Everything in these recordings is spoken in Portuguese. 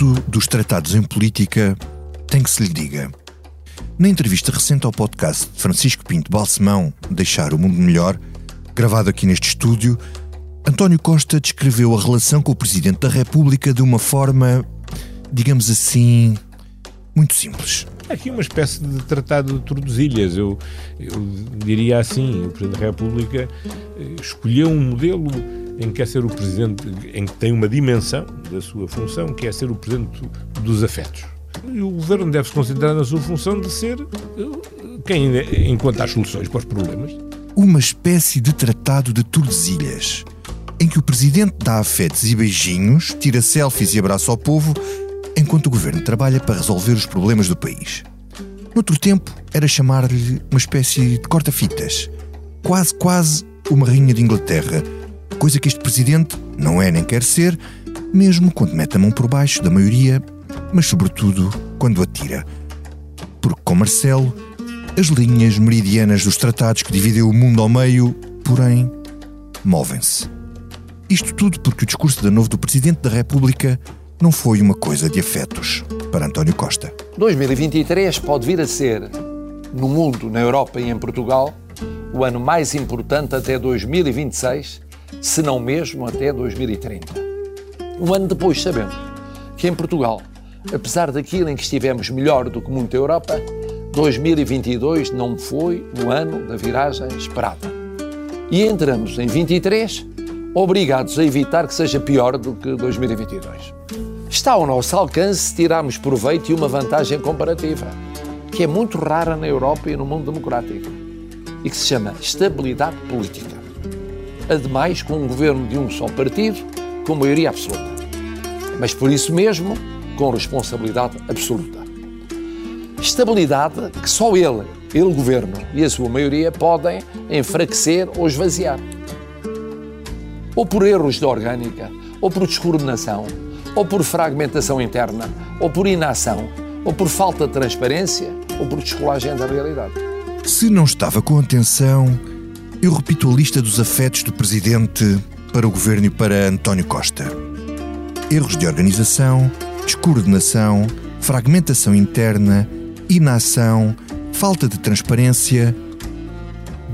Isto dos tratados em política tem que se lhe diga. Na entrevista recente ao podcast de Francisco Pinto Balsemão, Deixar o Mundo Melhor, gravado aqui neste estúdio, António Costa descreveu a relação com o Presidente da República de uma forma, digamos assim, muito simples. Aqui uma espécie de tratado de Tordesilhas, eu, eu diria assim, o Presidente da República eh, escolheu um modelo em que quer ser o Presidente, em que tem uma dimensão da sua função, que é ser o Presidente dos afetos. E o Governo deve se concentrar na sua função de ser eh, quem encontra as soluções para os problemas. Uma espécie de tratado de Tordesilhas em que o presidente dá afetos e beijinhos, tira selfies e abraça ao povo, enquanto o governo trabalha para resolver os problemas do país. Noutro tempo, era chamar-lhe uma espécie de corta-fitas. Quase, quase uma rainha de Inglaterra. Coisa que este presidente não é nem quer ser, mesmo quando mete a mão por baixo da maioria, mas sobretudo quando atira. Porque com Marcelo, as linhas meridianas dos tratados que dividem o mundo ao meio, porém, movem-se. Isto tudo porque o discurso de novo do Presidente da República não foi uma coisa de afetos para António Costa. 2023 pode vir a ser, no mundo, na Europa e em Portugal, o ano mais importante até 2026, se não mesmo até 2030. Um ano depois sabemos que em Portugal, apesar daquilo em que estivemos melhor do que muita Europa, 2022 não foi o ano da viragem esperada. E entramos em 23 obrigados a evitar que seja pior do que 2022. Está ao nosso alcance tirarmos proveito e uma vantagem comparativa, que é muito rara na Europa e no mundo democrático, e que se chama estabilidade política. Ademais, com um governo de um só partido, com maioria absoluta. Mas por isso mesmo, com responsabilidade absoluta. Estabilidade que só ele, ele governo e a sua maioria podem enfraquecer ou esvaziar ou por erros de orgânica, ou por descoordenação, ou por fragmentação interna, ou por inação, ou por falta de transparência, ou por descolagem da realidade. Se não estava com atenção, eu repito a lista dos afetos do Presidente para o Governo e para António Costa. Erros de organização, descoordenação, fragmentação interna, inação, falta de transparência,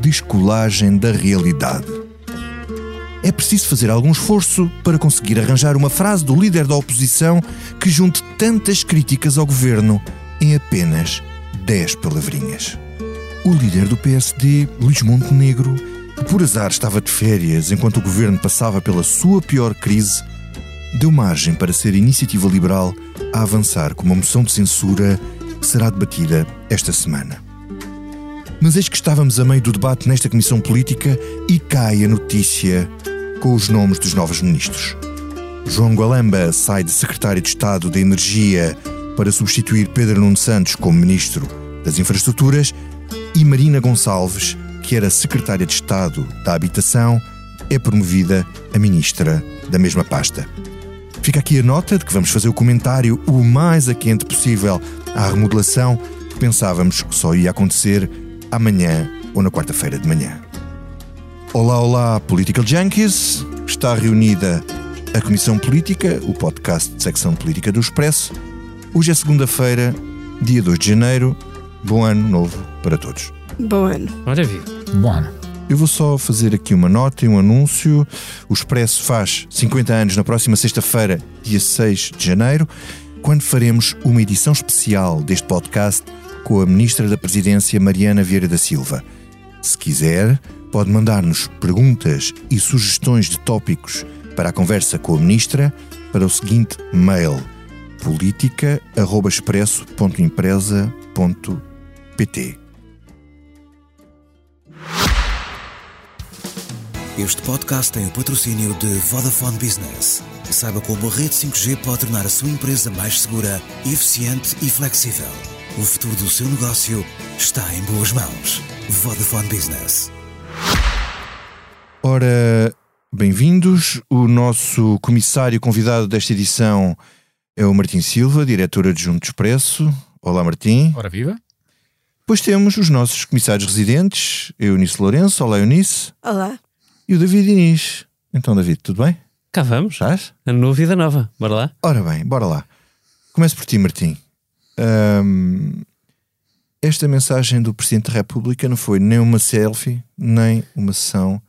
descolagem da realidade é preciso fazer algum esforço para conseguir arranjar uma frase do líder da oposição que junte tantas críticas ao governo em apenas 10 palavrinhas. O líder do PSD, Luís Montenegro, que por azar estava de férias enquanto o governo passava pela sua pior crise, deu margem para ser iniciativa liberal a avançar com uma moção de censura que será debatida esta semana. Mas eis que estávamos a meio do debate nesta comissão política e cai a notícia com os nomes dos novos ministros. João Galamba sai de secretário de Estado da Energia para substituir Pedro Nuno Santos como ministro das Infraestruturas e Marina Gonçalves, que era secretária de Estado da Habitação, é promovida a ministra da mesma pasta. Fica aqui a nota de que vamos fazer o comentário o mais a quente possível à remodelação que pensávamos que só ia acontecer amanhã ou na quarta-feira de manhã. Olá, olá, Political Junkies. Está reunida a Comissão Política, o podcast de secção política do Expresso. Hoje é segunda-feira, dia 2 de janeiro. Bom ano novo para todos. Bom ano. Maravilha. Bom ano. Eu vou só fazer aqui uma nota e um anúncio. O Expresso faz 50 anos na próxima sexta-feira, dia 6 de janeiro, quando faremos uma edição especial deste podcast com a Ministra da Presidência, Mariana Vieira da Silva. Se quiser, pode mandar-nos perguntas e sugestões de tópicos para a conversa com a Ministra para o seguinte mail politica.expresso.empresa.pt Este podcast tem o patrocínio de Vodafone Business. Saiba como a rede 5G pode tornar a sua empresa mais segura, eficiente e flexível. O futuro do seu negócio está em boas mãos. Vodafone Business. Ora, bem-vindos. O nosso comissário convidado desta edição é o Martim Silva, diretor adjunto do Expresso. Olá, Martim. Ora viva. Depois temos os nossos comissários residentes, Eunice Lourenço. Olá, Eunice. Olá. E o David Inês. Então, David, tudo bem? Cá vamos. Estás? A novo vida nova. Bora lá. Ora bem, bora lá. Começo por ti, Martim. Um, esta mensagem do Presidente da República não foi nem uma selfie, nem uma sessão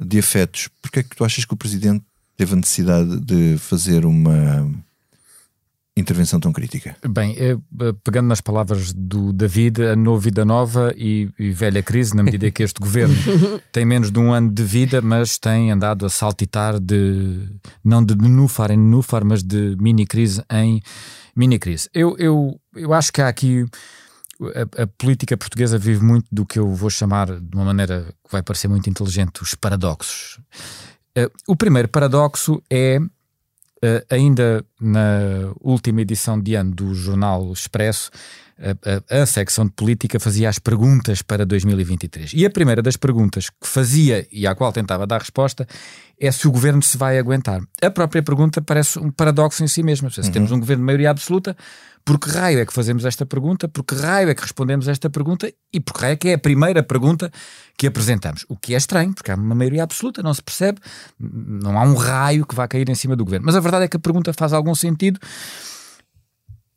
de afetos. Porquê é que tu achas que o Presidente teve a necessidade de fazer uma intervenção tão crítica? Bem, eh, pegando nas palavras do David, a nova vida nova e, e, velha crise, na medida que este governo tem menos de um ano de vida, mas tem andado a saltitar de não de nenufar em nenufar, mas de mini crise em mini crise. Eu, eu, eu acho que há aqui. A, a, política portuguesa vive muito do que eu vou chamar, de uma maneira que vai parecer muito inteligente, os paradoxos. Uh, o primeiro paradoxo é Uh, ainda na última edição de ano do jornal Expresso, a, a, a, secção de política fazia as perguntas para 2023. E a primeira das perguntas que fazia e à qual tentava dar resposta é se o governo se vai aguentar. A própria pergunta parece um paradoxo em si mesma. Se uhum. temos um governo de maioria absoluta, por que raio é que fazemos esta pergunta? Por que raio é que respondemos esta pergunta? E por que raio é que é a primeira pergunta que apresentamos? O que é estranho, porque há uma maioria absoluta, não se percebe, não há um raio que vá cair em cima do governo. Mas a verdade é que a pergunta faz algum sentido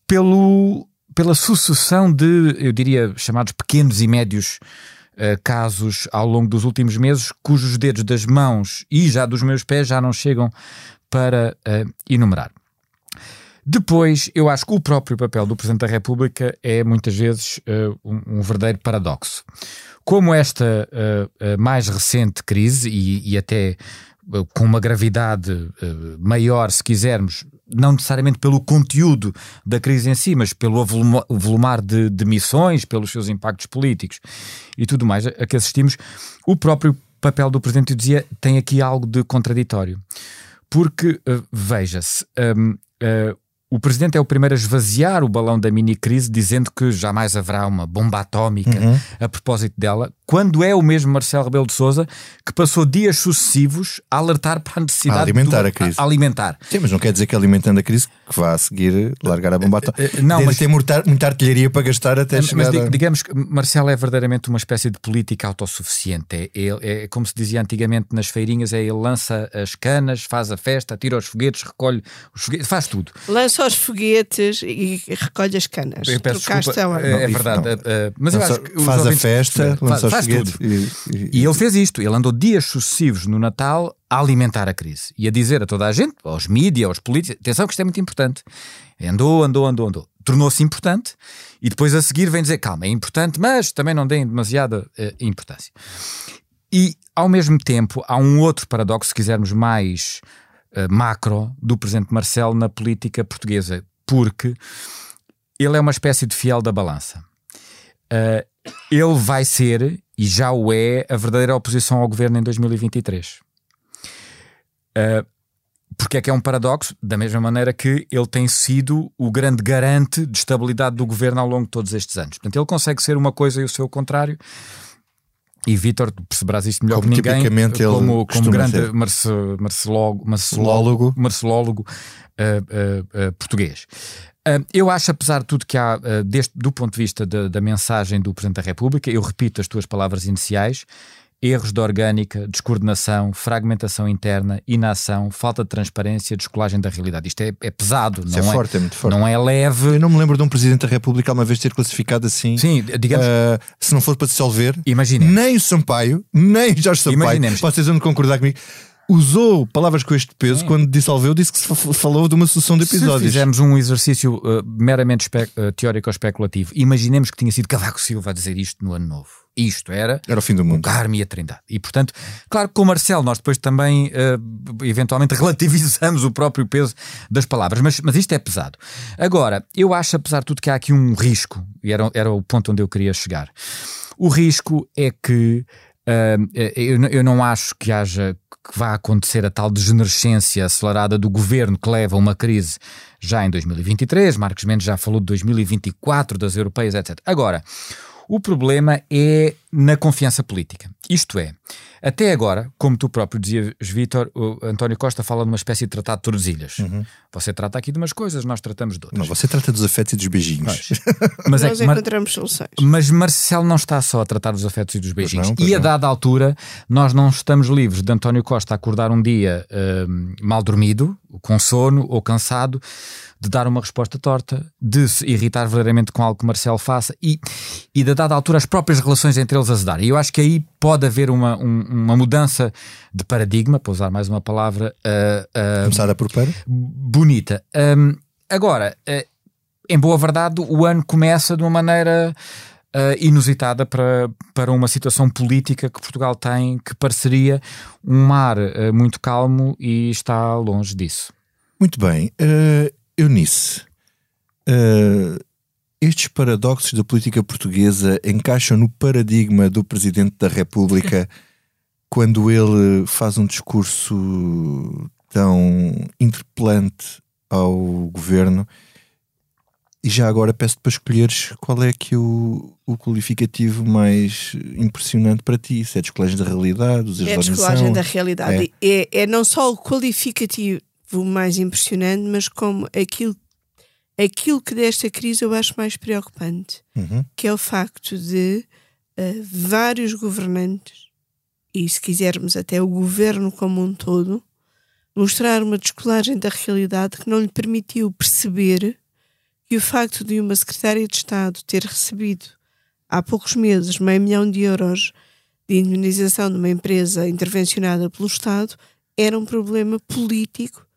pelo, pela sucessão de, eu diria, chamados pequenos e médios uh, casos ao longo dos últimos meses, cujos dedos das mãos e já dos meus pés já não chegam para uh, enumerar. Depois, eu acho que o próprio papel do Presidente da República é muitas vezes uh, um, um, verdadeiro paradoxo. Como esta uh, mais recente crise, e, e até com uma gravidade maior, se quisermos, não necessariamente pelo conteúdo da crise em si, mas pelo volumar de, de missões, pelos seus impactos políticos e tudo mais a que assistimos, o próprio papel do Presidente, eu dizia, tem aqui algo de contraditório. Porque, veja-se, um, Uh, o presidente é o primeiro a esvaziar o balão da mini-crise, dizendo que jamais haverá uma bomba atómica uhum. a propósito dela, quando é o mesmo Marcelo Rebelo de Souza que passou dias sucessivos a alertar para a necessidade a alimentar do, a crise. A, alimentar. Sim, mas não quer dizer que alimentando a crise que vá a seguir largar a bomba atómica. Eh, eh, não, Deve mas tem muita, muita artilharia para gastar até mas, chegar. Mas a... digamos que Marcelo é verdadeiramente uma espécie de política autossuficiente. É, é, é, como se dizia antigamente nas feirinhas: é ele lança as canas, faz a festa, tira os foguetes, recolhe os foguetes, faz tudo. Lança os foguetes e recolhe as canas. Eu peço desculpa, é, é verdade. Uh, mas eu acho que faz a festa, lança os faz foguetes. Tudo. E, e, e ele fez isto. Ele andou dias sucessivos no Natal a alimentar a crise e a dizer a toda a gente, aos mídias, aos políticos, atenção que isto é muito importante. Andou, andou, andou, andou. Tornou-se importante e depois a seguir vem dizer, calma, é importante, mas também não deem demasiada uh, importância. E ao mesmo tempo há um outro paradoxo, se quisermos mais uh, macro, do presidente Marcelo na política portuguesa, porque ele é uma espécie de fiel da balança. Uh, ele vai ser, e já o é, a verdadeira oposição ao governo em 2023. Uh, porque é que é um paradoxo? Da mesma maneira que ele tem sido o grande garante de estabilidade do governo ao longo de todos estes anos. Portanto, ele consegue ser uma coisa e o seu contrário. E Vítor, perceberás isto melhor como que ninguém, como, como grande marce, marcelólogo, marcelólogo, marcelólogo uh, uh, uh, português. eu acho, apesar de tudo que há, deste, do ponto de vista da, da mensagem do Presidente da República, eu repito as tuas palavras iniciais, erros de orgânica, descoordenação, fragmentação interna, inação, falta de transparência, descolagem da realidade. Isto é, é pesado, Isso não é, forte, é muito forte. Não é leve. Eu não me lembro de um Presidente da República uma vez ter classificado assim. Sim, digamos. Uh, se não fosse para dissolver, Imaginemos. nem o Sampaio, nem o Jorge Sampaio, Imaginemos. vocês vão concordar comigo usou palavras com este peso Sim. quando dissolveu, disse que se falou de uma sucessão de episódios. Se fizermos um exercício uh, meramente uh, teórico ou especulativo, imaginemos que tinha sido Cavaco Silva a dizer isto no ano novo. Isto era, era o fim do mundo. O Carme e a Trindade. E portanto, claro que com o Marcelo nós depois também uh, eventualmente relativizamos o próprio peso das palavras, mas, mas isto é pesado. Agora, eu acho, apesar de tudo, que há aqui um risco, e era, era o ponto onde eu queria chegar. O risco é que Uh, eu, eu, não acho que haja que vá acontecer a tal degenerescência acelerada do governo que leva a uma crise já em 2023. Marcos Mendes já falou de 2024, das europeias, etc. Agora, o problema é na confiança política. Isto é, até agora, como tu próprio dizias, Vítor, o António Costa fala de uma espécie de tratado de Tordesilhas. Uhum. Você trata aqui de umas coisas, nós tratamos de outras. Não, você trata dos afetos e dos beijinhos. Mas, é nós é encontramos soluções. Mas Marcelo não está só a tratar dos afetos e dos beijinhos. Pois não, pois e a dada altura, nós não estamos livres de António Costa acordar um dia uh, mal dormido, com sono ou cansado de dar uma resposta torta, de se irritar verdadeiramente com algo que Marcelo faça e, e de dada altura as próprias relações entre eles azedar. E eu acho que aí pode haver uma, um, uma mudança de paradigma, para usar mais uma palavra uh, uh, Começada por para? bonita. Um, agora, uh, em boa verdade, o ano começa de uma maneira uh, inusitada para, para uma situação política que Portugal tem, que pareceria um mar uh, muito calmo e está longe disso. Muito bem. Uh, Eunice, uh, estes paradoxos da política portuguesa encaixam no paradigma do Presidente da República quando ele faz um discurso tão interpelante ao governo e já agora peço-te para escolheres qual é que o, o qualificativo mais impressionante para ti. Se é descolagem da realidade, os É descolagem da realidade. É. É, não só o qualificativo mais impressionante, mas como aquilo, aquilo que desta crise eu acho mais preocupante, Uhum. que é o facto de eh, vários governantes, e se quisermos até o governo como um todo, mostrar uma descolagem da realidade que não lhe permitiu perceber que o facto de uma secretária de Estado ter recebido há poucos meses meio milhão de euros de indemnização de uma empresa intervencionada pelo Estado era um problema político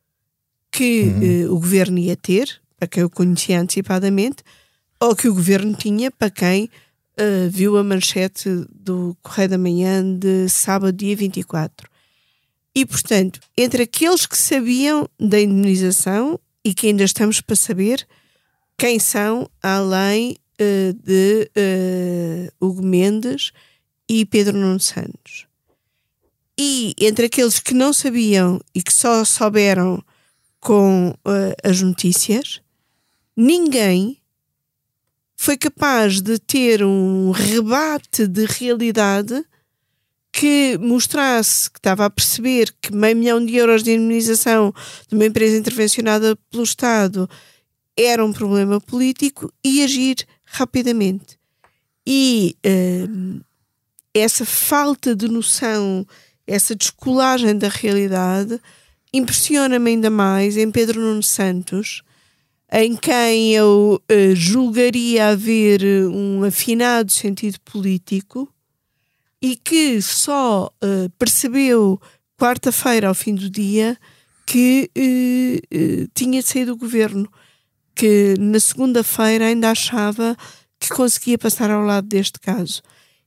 que eh, o governo ia ter, para quem o conhecia antecipadamente, ou que o governo tinha para quem eh, viu a manchete do Correio da Manhã de sábado, dia 24. E, portanto, entre aqueles que sabiam da indemnização e que ainda estamos para saber quem são, além eh, de eh, Hugo Mendes e Pedro Nuno Santos. E entre aqueles que não sabiam e que só souberam com eh, as notícias, ninguém foi capaz de ter um rebate de realidade que mostrasse que estava a perceber que meio milhão de euros de indemnização de uma empresa intervencionada pelo Estado era um problema político e agir rapidamente. E hum, essa falta de noção, essa descolagem da realidade, impressiona-me ainda mais em Pedro Nuno Santos, em quem eu eh, julgaria haver um afinado sentido político e que só eh, percebeu quarta-feira ao fim do dia que eh, eh, tinha saído do governo, que na segunda-feira ainda achava que conseguia passar ao lado deste caso.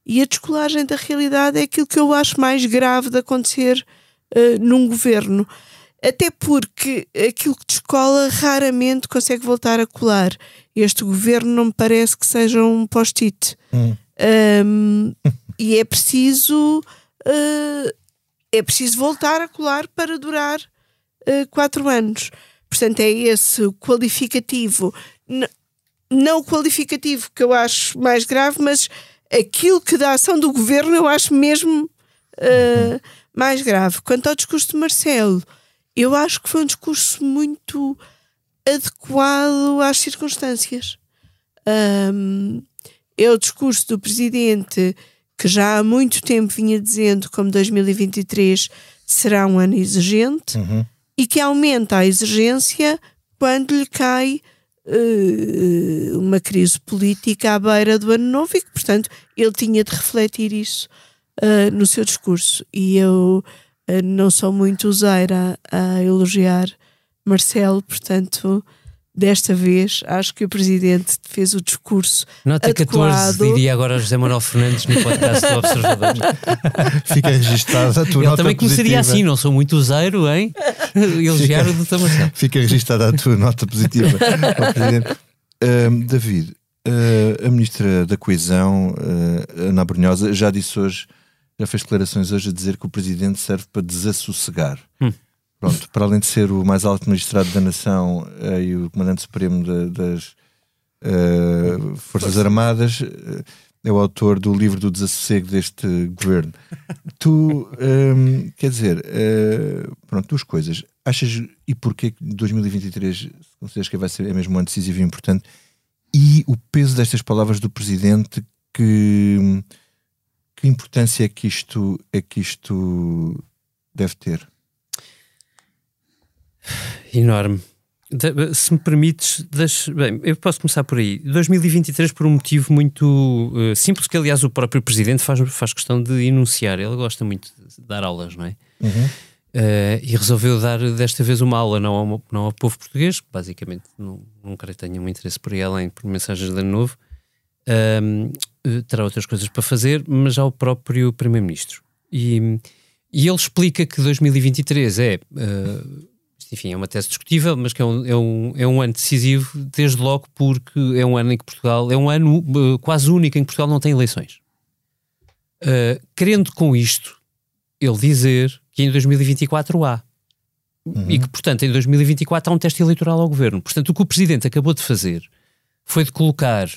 E a descolagem da realidade é aquilo que eu acho mais grave de acontecer eh, num governo. Até porque aquilo que descola raramente consegue voltar a colar. Este governo não me parece que seja um post-it. Hum. Um, e é preciso uh, é preciso voltar a colar para durar uh, quatro anos. Portanto, é esse qualificativo, não o qualificativo que eu acho mais grave, mas aquilo que da ação do governo eu acho mesmo uh, mais grave. Quanto ao discurso de Marcelo, eu acho que foi um discurso muito adequado às circunstâncias. Um, é o discurso do presidente que já há muito tempo vinha dizendo como 2023 será um ano exigente e que aumenta a exigência quando lhe cai eh, uma crise política à beira do ano novo e que, portanto, ele tinha de refletir isso eh, no seu discurso. E eu eh, não sou muito useira a elogiar Marcelo, portanto, desta vez acho que o presidente fez o discurso Nota adequado. 14, diria agora José Manuel Fernandes no podcast do Observador. Fica registada a tua Ele nota também começaria positiva. assim, não sou muito useiro, hein? Elogiar o Dr. Marcelo. Fica registada a tua nota positiva ao Presidente. David, ah, a Ministra da Coesão, ah, Ana Brunhosa, já disse hoje, já fez declarações hoje a dizer que o Presidente serve para desassossegar. Hum. Pronto, para além de ser o mais alto magistrado da nação ah, e o Comandante Supremo da- das ah, Forças Armadas, ah, é o autor do livro do desassossego deste governo. Tu, hum, quer dizer, pronto, duas coisas. Achas e porquê que 2023 consideras que vai ser é mesmo um ano decisivo e importante? E o peso destas palavras do Presidente, que, que importância é que isto, é que isto deve ter? Enorme. De- se me permites, bem, eu posso começar por aí. 2023 por um motivo muito eh, simples, que aliás o próprio Presidente faz, faz questão de enunciar. Ele gosta muito de dar aulas, não é? Eh, e resolveu dar desta vez uma aula não ao, não ao povo português, que basicamente não, não creio que tenha um interesse por aí além por mensagens de ano novo. Eh, terá outras coisas para fazer, mas ao próprio Primeiro-Ministro. E, e ele explica que 2023 é, enfim, é uma tese discutível, mas que é um, é, um, é um ano decisivo, desde logo porque é um ano em que Portugal, é um ano eh, quase único em que Portugal não tem eleições. Eh, querendo com isto, ele dizer que em 2024 há. E que, portanto, em 2024 há um teste eleitoral ao governo. Portanto, o que o Presidente acabou de fazer foi de colocar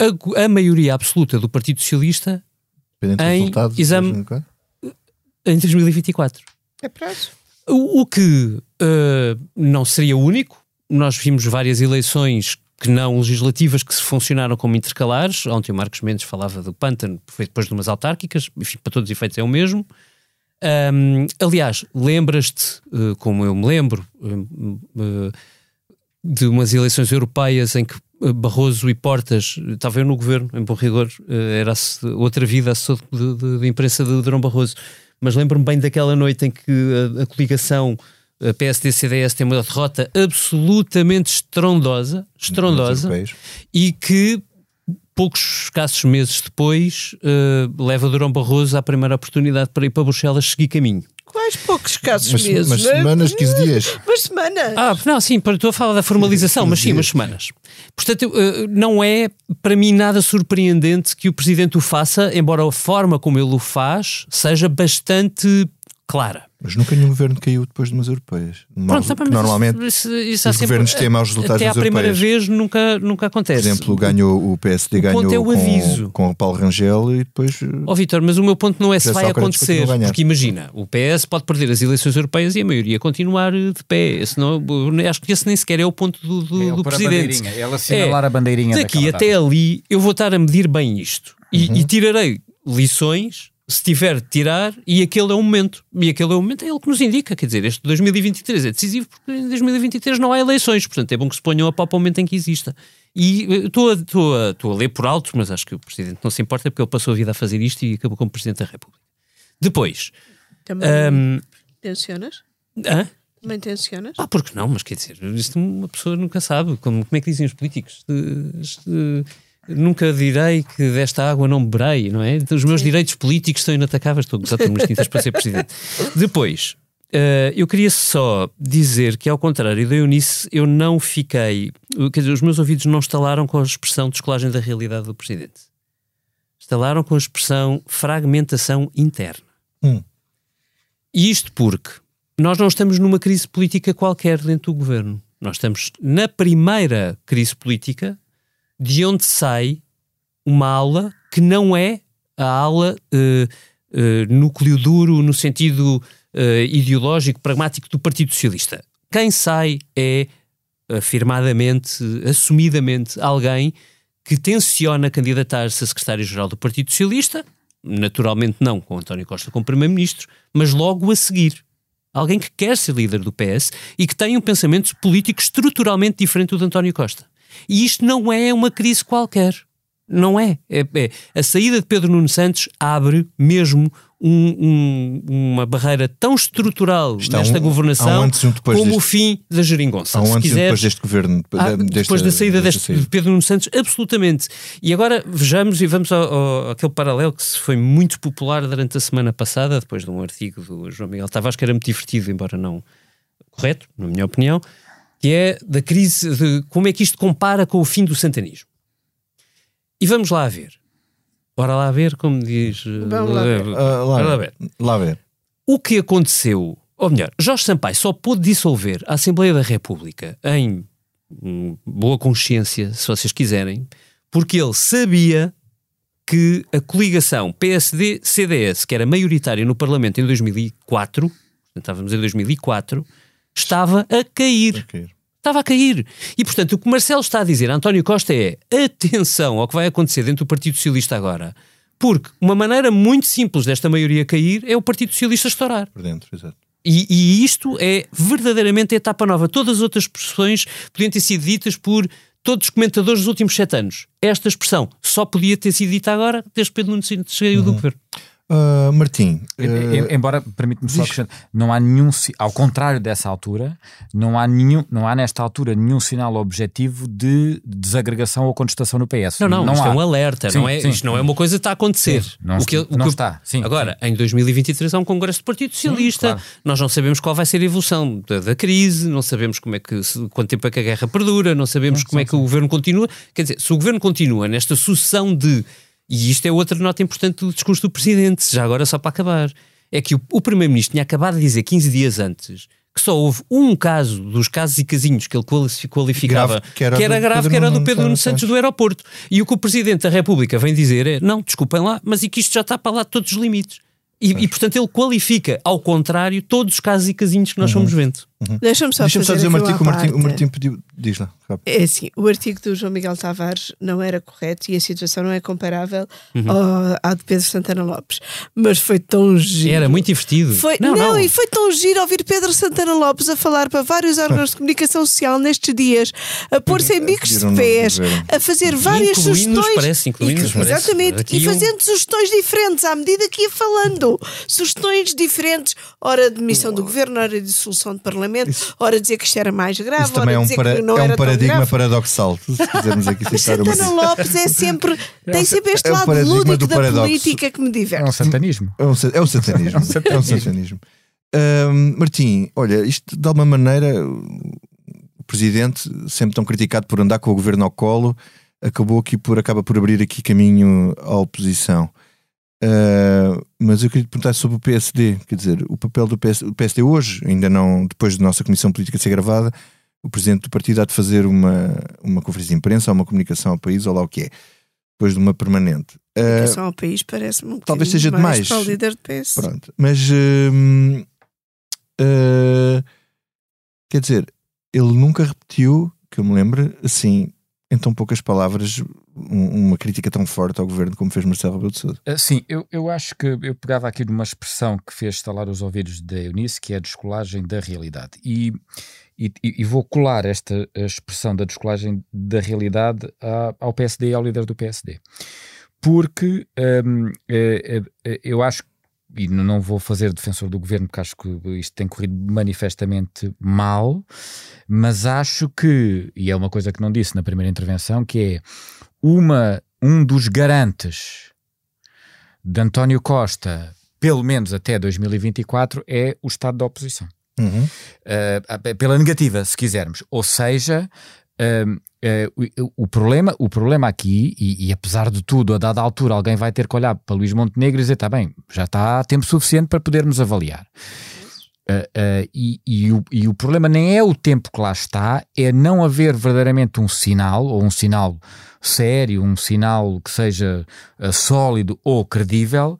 a, a maioria absoluta do Partido Socialista Em exame- 2024. em 2024. É prazo. O, o que eh, não seria único. Nós vimos várias eleições que não legislativas que se funcionaram como intercalares. Ontem o Marcos Mendes falava do pântano, foi depois de umas autárquicas, enfim, para todos os efeitos é o mesmo. Ahm, aliás, lembras-te, eh, como eu me lembro, eh, de umas eleições europeias em que Barroso e Portas, estava eu no governo, em bom rigor, era outra vida assessor de, de, de imprensa de Durão Barroso, mas lembro-me bem daquela noite em que a, a coligação a PSD-CDS tem uma derrota absolutamente estrondosa, estrondosa, e que poucos escassos meses depois eh, leva Durão Barroso à primeira oportunidade para ir para Bruxelas seguir caminho. Quais poucos casos Mas, meses. mas não é? semanas, 15 dias. Mas semanas. Ah, não, sim, para- estou a falar da formalização, mas sim, umas semanas. Portanto, eh, não é para mim nada surpreendente que o Presidente o faça, embora a forma como ele o faz seja bastante clara. Mas nunca nenhum governo caiu depois de umas europeias. Que mas normalmente, isso- isso os sempre- governos têm maus resultados Até à primeira europeias. vez nunca, nunca por acontece. exemplo, ganhou, o PSD O ganhou é o aviso. com, com o Paulo Rangel e depois. Ó Vitor, mas o meu ponto não é se vai acontecer, porque imagina, o PS pode perder as eleições europeias e a maioria continuar de pé. Senão, acho que esse nem sequer é o ponto do, do, É do Presidente. bandeirinha, ele assinalar a bandeirinha Daqui até data. ali eu vou estar a medir bem isto e, Uhum. e tirarei lições se tiver de tirar e aquele é o momento. E aquele é o momento, é ele que nos indica. Quer dizer, este 2023 é decisivo porque em 2023 não há eleições, portanto é bom que se ponham a pau para o momento em que exista. E eh, estou a, estou a, estou a ler por alto, mas acho que o Presidente não se importa porque ele passou a vida a fazer isto e acabou como Presidente da República. Depois, Também hum, tensionas? hã? Também tensionas? Ah, porque não? Mas quer dizer, isto uma pessoa nunca sabe. Como, como é que dizem os políticos? De- de- nunca direi que desta água não beberei, não é? Os meus direitos políticos são inatacáveis. Estou a gozar umas tintas para ser presidente. Depois, eh, eu queria só dizer que, ao contrário da Eunice, eu não fiquei. Quer dizer, os meus ouvidos não estalaram com a expressão descolagem da realidade do presidente. Estalaram com a expressão fragmentação interna. Hum. E isto porque nós não estamos numa crise política qualquer dentro do governo. Nós estamos na primeira crise política de onde sai uma aula que não é a aula eh, eh, núcleo duro no sentido eh, ideológico, pragmático do Partido Socialista. Quem sai é afirmadamente, assumidamente, alguém que tenciona candidatar-se a secretário-geral do Partido Socialista, naturalmente não com António Costa como primeiro-ministro, mas logo a seguir. Alguém que quer ser líder do PS e que tem um pensamento político estruturalmente diferente do de António Costa. E isto não é uma crise qualquer. Não é. É- é. A saída de Pedro Nuno Santos abre mesmo um- um- uma barreira tão estrutural Está nesta um- governação há um como o deste- fim da geringonça. Há um antes e quiseres, depois deste governo. de- desta- depois da saída deste, de Pedro Nuno Santos, absolutamente. E agora vejamos e vamos ao, ao- àquele paralelo que foi muito popular durante a semana passada, depois de um artigo do João Miguel Tavares, que era muito divertido, embora não correto, na minha opinião, que é da crise, de como é que isto compara com o fim do santanismo. E vamos lá ver. Bora lá ver, como diz. eh, Vamos lá ver. Ah, Bora lá lá, ver. lá ver. O que aconteceu, ou melhor, Jorge Sampaio só pôde dissolver a Assembleia da República em hum, boa consciência, se vocês quiserem, porque ele sabia que a coligação PSD-CDS, que era maioritária no Parlamento em 2004, portanto, estávamos em 2004, estava a cair. Ok. Estava a cair. E, portanto, o que Marcelo está a dizer a António Costa é atenção ao que vai acontecer dentro do Partido Socialista agora. Porque uma maneira muito simples desta maioria cair é o Partido Socialista estourar. Por dentro, exato. E, e, isto é verdadeiramente a etapa nova. Todas as outras expressões podiam ter sido ditas por todos os comentadores dos últimos sete anos. Esta expressão só podia ter sido dita agora, desde Pedro Nuno saiu uhum. do governo. Uh, Martim, uh, embora permite-me só acrescentar, não há nenhum, ao contrário dessa altura, não há nenhum, não há nesta altura nenhum sinal objetivo de desagregação ou contestação no PS. Não, não, não isto é há. é um alerta, sim, não é, sim, isto não é uma coisa que está a acontecer. Sim, não, o que, o não que, está. Sim, agora, em 2023 há um congresso do Partido Socialista, claro. nós não sabemos qual vai ser a evolução da, da crise, não sabemos como é que, se, quanto tempo é que a guerra perdura, não sabemos como é que o governo continua. Quer dizer, se o governo continua nesta sucessão de e isto é outra nota importante do discurso do Presidente, já agora só para acabar. É que o, o Primeiro-Ministro tinha acabado de dizer 15 dias antes que só houve um caso dos casos e casinhos que ele qualificava grave, que era, que era grave, que era do Pedro Nuno Santos do aeroporto. E o que o Presidente da República vem dizer é: não, desculpem lá, mas e que isto já está para lá de todos os limites. E, e, portanto ele qualifica, ao contrário, todos os casos e casinhos que nós uhum. fomos vendo. Uhum. Deixa-me só, Deixa só dizer o artigo que o Martim, o Martim pediu. Diz lá. Rápido. É assim: o artigo do João Miguel Tavares não era correto e a situação não é comparável uhum. ao, à de Pedro Santana Lopes. Mas foi tão giro. Era muito divertido. Foi, não, não, não, e foi tão giro ouvir Pedro Santana Lopes a falar para vários órgãos de comunicação social nestes dias, a pôr-se em bicos de pés, a fazer várias sugestões. Parece, incluindo e, exatamente, e fazendo sugestões diferentes à medida que ia falando. Sugestões diferentes, hora de demissão do governo, hora de dissolução do Parlamento, Isso. hora de dizer que isto era mais grave, Isso também é um, para, é um paradigma paradoxal. Se quisermos aqui uma. Santana Lopes é sempre, tem sempre este é lado lúdico da política que me diverte. É um satanismo. É um, é um satanismo. é um satanismo. Um, Martim, olha, isto de alguma maneira, o presidente, sempre tão criticado por andar com o governo ao colo, acabou aqui por acaba por abrir aqui caminho à oposição. Uh, mas eu queria te perguntar sobre o PSD, quer dizer, o papel do PSD, o PSD hoje, ainda não, depois da nossa comissão política ser gravada, o presidente do partido há de fazer uma, uma conferência de imprensa ou uma comunicação ao país, ou lá o que é, depois de uma permanente. Uh, comunicação ao país parece-me um talvez seja demais para o líder do PS. Pronto, mas uh, uh, quer dizer, ele nunca repetiu, que eu me lembro, assim, em tão poucas palavras, uma crítica tão forte ao governo como fez Marcelo Rebelo de Sousa. Uh, sim, eu, eu acho que eu pegava aqui numa expressão que fez estalar os ouvidos da Eunice, que é a descolagem da realidade. E, e, e vou colar esta expressão da descolagem da realidade ao PSD e ao líder do PSD. Porque um, é, é, eu acho e não vou fazer defensor do governo porque acho que isto tem corrido manifestamente mal, mas acho que, e é uma coisa que não disse na primeira intervenção, que é uma, um dos garantes de António Costa, pelo menos até 2024, é o estado da oposição. Uhum. Uh, pela negativa, se quisermos. Ou seja, uh, uh, o, problema, o problema aqui, e, e, apesar de tudo, a dada altura, alguém vai ter que olhar para Luís Montenegro e dizer: está bem, já está tempo suficiente para podermos avaliar. E, e, o, e o problema nem é o tempo que lá está, é não haver verdadeiramente um sinal, ou um sinal sério, um sinal que seja sólido ou credível,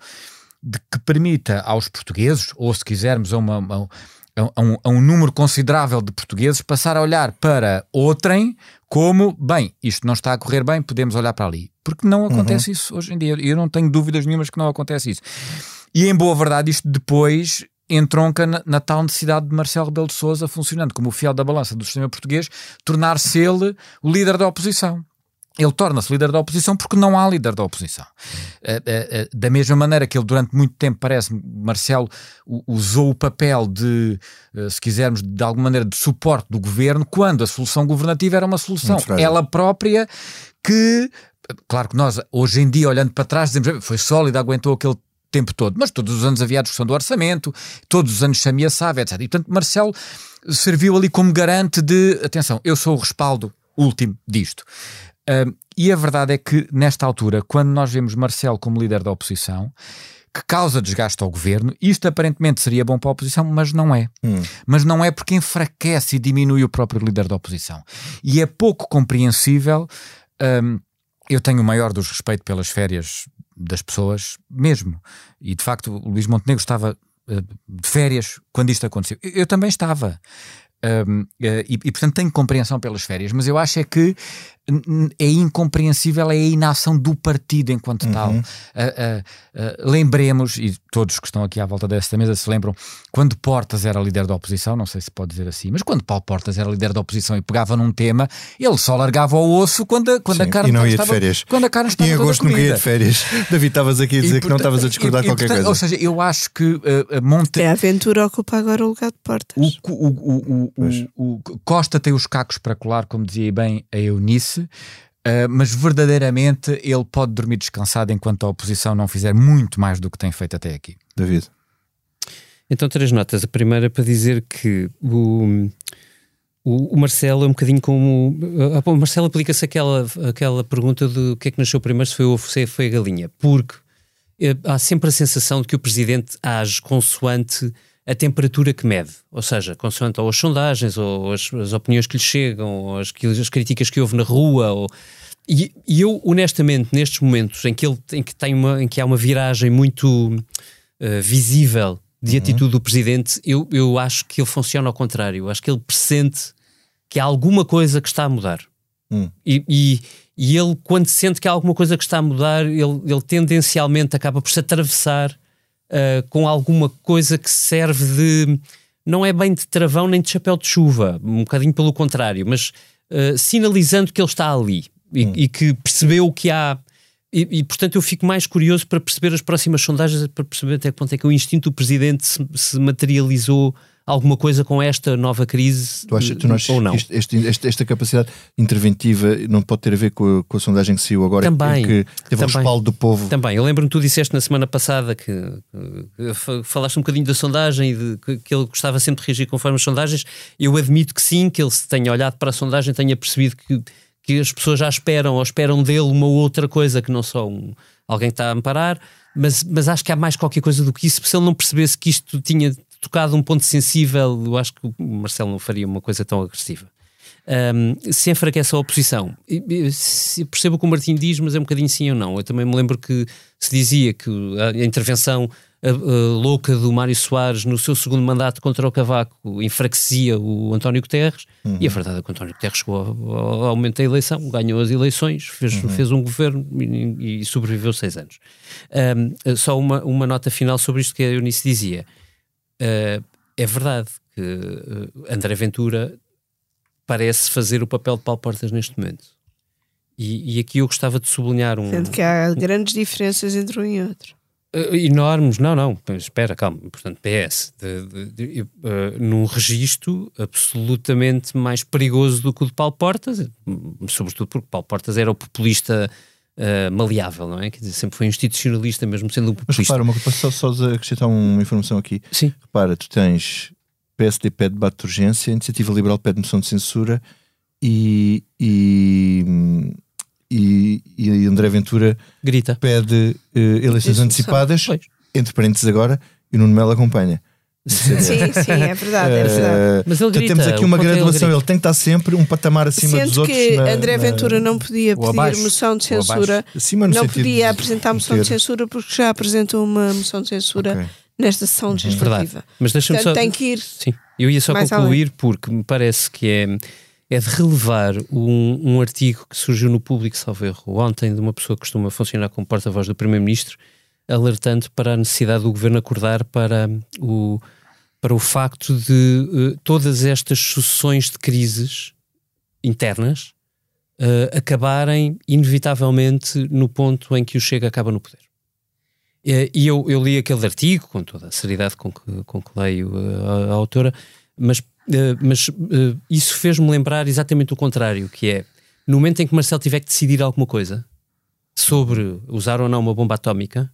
de que permita aos portugueses, ou se quisermos a uma, uma a um, a um, número considerável de portugueses passar a olhar para outrem como, bem, isto não está a correr bem, podemos olhar para ali. Porque não acontece uhum. isso hoje em dia. Eu não tenho dúvidas nenhumas que não acontece isso. E em boa verdade, isto depois entronca na, na tal necessidade de Marcelo Rebelo de Sousa, funcionando como o fiel da balança do sistema português, tornar-se ele o líder da oposição. Ele torna-se líder da oposição porque não há líder da oposição. Eh, eh, eh, da mesma maneira que ele, durante muito tempo, parece, Marcelo usou o papel de, se quisermos, de alguma maneira, de suporte do governo, quando a solução governativa era uma solução. Ela própria que, claro que nós, hoje em dia, olhando para trás, dizemos foi sólida, aguentou aquele tempo todo, mas todos os anos havia a discussão do orçamento, todos os anos se ameaçava, etc. E, portanto, Marcelo serviu ali como garante de, atenção, eu sou o respaldo último disto. Uh, e a verdade é que, nesta altura, quando nós vemos Marcelo como líder da oposição, que causa desgaste ao governo, isto aparentemente seria bom para a oposição, mas não é. Hum. Mas não é porque enfraquece e diminui o próprio líder da oposição. E é pouco compreensível. Um, eu tenho o maior dos respeito pelas férias das pessoas, mesmo. E de facto, o Luís Montenegro estava uh, de férias quando isto aconteceu. Eu, também estava. Uh, e, e, portanto tenho compreensão pelas férias, mas eu acho é que é incompreensível é a inação do partido enquanto uhum. tal. Uh, uh, uh, lembremos, e todos que estão aqui à volta desta mesa se lembram, quando Portas era líder da oposição, não sei se pode dizer assim, mas quando Paulo Portas era líder da oposição e pegava num tema, ele só largava o osso quando a, quando Sim, a carne e não ia estava, de férias. Quando a carne estava em agosto nunca ia de férias. David, estavas aqui a dizer e, que não estavas a discordar e, qualquer portanto, coisa. Ou seja, eu acho que uh, Monte... É, a aventura ocupa agora o lugar de Portas. O, o, o, o, Costa tem os cacos para colar, como dizia bem a Eunice. Uh, mas verdadeiramente ele pode dormir descansado enquanto a oposição não fizer muito mais do que tem feito até aqui. David. Então, três notas. A primeira para dizer que o, o, o Marcelo é um bocadinho como. O Marcelo aplica-se aquela, aquela pergunta de o que é que nasceu primeiro, se foi o ovo, se foi a galinha. Porque eh, há sempre a sensação de que o presidente age consoante a temperatura que mede, ou seja, consoante ou as sondagens, ou as, as opiniões que lhe chegam, ou as, as críticas que houve na rua, ou, e, e, eu, honestamente, nestes momentos em que, ele, em que, tem uma, em que há uma viragem muito uh, visível de uhum. atitude do presidente, eu, eu acho que ele funciona ao contrário. Eu acho que ele pressente que há alguma coisa que está a mudar. Uhum. E, e, e, ele, quando sente que há alguma coisa que está a mudar, ele, ele tendencialmente acaba por se atravessar uh, com alguma coisa que serve de. Não é bem de travão nem de chapéu de chuva, um bocadinho pelo contrário, mas uh, sinalizando que ele está ali e, hum. e que percebeu que há. E, e, portanto eu fico mais curioso para perceber as próximas sondagens, para perceber até que ponto é que o instinto do presidente se, se materializou alguma coisa com esta nova crise tu achas, tu não achas ou não? Este, este, esta capacidade interventiva não pode ter a ver com a, com a sondagem que saiu agora também, que teve também, o respaldo do povo? Também, eu lembro-me que tu disseste na semana passada que, que, falaste um bocadinho da sondagem e de que, que, ele gostava sempre de reagir conforme as sondagens. Eu admito que sim, que ele se tenha olhado para a sondagem, tenha percebido que, que as pessoas já esperam ou esperam dele uma outra coisa que não só um, alguém que está a amparar. Mas, mas acho que há mais qualquer coisa do que isso, se ele não percebesse que isto tinha tocado um ponto sensível, eu acho que o Marcelo não faria uma coisa tão agressiva. Um, se enfraquece a oposição, se percebo o que o Martim diz, mas é um bocadinho sim ou não. Eu também me lembro que se dizia que a intervenção a, a louca do Mário Soares no seu segundo mandato contra o Cavaco enfraquecia o António Guterres, uhum. e a verdade é que o António Guterres chegou ao, ao momento da eleição, ganhou as eleições, fez, uhum. fez um governo e, e, sobreviveu seis anos. Um, só uma, uma nota final sobre isto que a Eunice dizia. Uh, é verdade que uh, André Ventura parece fazer o papel de Paulo Portas neste momento. E, e aqui eu gostava de sublinhar um. Sendo que há grandes diferenças entre um e outro. Uh, enormes, não, não, espera, calma. Portanto, PS, de, de, de, uh, num registro absolutamente mais perigoso do que o de Paulo Portas, sobretudo porque Paulo Portas era o populista uh, maleável, não é? Quer dizer, sempre foi institucionalista, mesmo sendo um populista. Mas repara, uma coisa, só, só acrescentar uma informação aqui. Sim. Repara, tu tens PSD pede debate de urgência, Iniciativa Liberal pede moção de censura e, e, e, e André Ventura Grita. pede uh, eleições antecipadas, pois. entre parênteses agora, e o Nuno Melo acompanha. Sim, sim, é verdade, é verdade. Mas ele grita, temos aqui uma graduação, ele, ele, tem que estar sempre um patamar acima Sendo dos outros. que na, André Ventura na, não podia pedir abaixo, moção de censura, não podia apresentar moção de censura porque já apresentou uma moção de censura okay. nesta sessão uhum. legislativa. Verdade. Mas deixa-me só. Tem que ir. Sim, eu ia só concluir porque me parece que é é de relevar um, um, artigo que surgiu no público, salvo erro, ontem, de uma pessoa que costuma funcionar como porta-voz do Primeiro-Ministro, alertando para a necessidade do governo acordar para o, para o facto de uh, todas estas sucessões de crises internas uh, acabarem inevitavelmente no ponto em que o Chega acaba no poder. Uh, e eu, eu, li aquele artigo com toda a seriedade com que, com que leio a, a autora, mas, mas isso fez-me lembrar exatamente o contrário, que é no momento em que Marcelo tiver que decidir alguma coisa sobre usar ou não uma bomba atómica,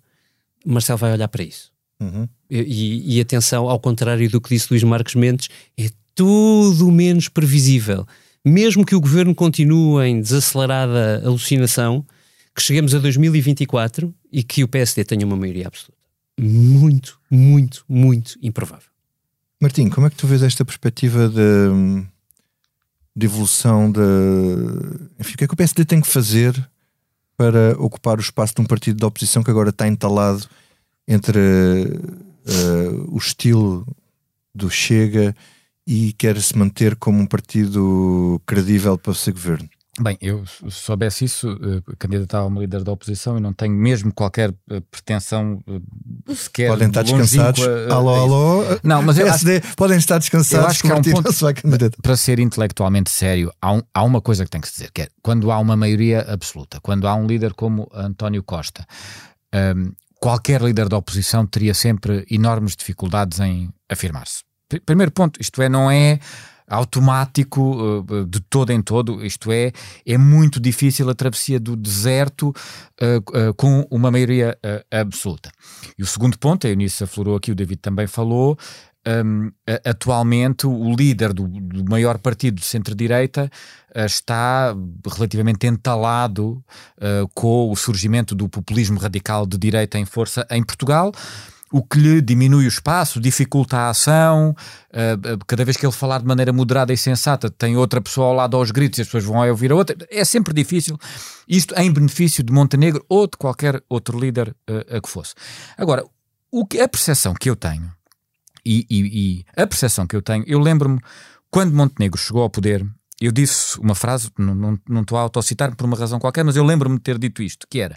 Marcelo vai olhar para isso. Uhum. E, e, atenção, ao contrário do que disse Luís Marques Mendes, é tudo menos previsível. Mesmo que o governo continue em desacelerada alucinação, que cheguemos a 2024 e que o PSD tenha uma maioria absoluta. Muito, muito, muito improvável. Martim, como é que tu vês esta perspectiva de, de evolução de. Enfim, o que é que o PSD tem que fazer para ocupar o espaço de um partido de oposição que agora está entalado entre uh, o estilo do Chega e quer se manter como um partido credível para ser governo? Bem, eu se soubesse isso, uh, candidatava-me líder da oposição e não tenho mesmo qualquer uh, pretensão uh, sequer. Podem estar descansados. A, alô, alô. Não, mas eu PSD, acho, podem estar descansados. eu acho que há um ponto para ser intelectualmente sério. Há, um, há, uma coisa que tem que se dizer, que é quando há uma maioria absoluta, quando há um líder como António Costa, um, qualquer líder da oposição teria sempre enormes dificuldades em afirmar-se. Primeiro ponto, isto é, não é automático uh, de todo em todo, isto é, é muito difícil a travessia do deserto uh, uh, com uma maioria absoluta. E o segundo ponto, a Eunice aflorou aqui, o David também falou, um, atualmente o líder do maior partido de centro-direita está relativamente entalado com o surgimento do populismo radical de direita em força em Portugal o que lhe diminui o espaço, dificulta a ação. Uh, cada vez que ele falar de maneira moderada e sensata, tem outra pessoa ao lado aos gritos e as pessoas vão ouvir a outra. É sempre difícil. Isto em benefício de Montenegro ou de qualquer outro líder uh, a que fosse. Agora, o que, a percepção que eu tenho, e, e, e a percepção que eu tenho, eu lembro-me quando Montenegro chegou ao poder. Eu disse uma frase, não, não, não estou a autocitar por uma razão qualquer, mas eu lembro-me de ter dito isto, que era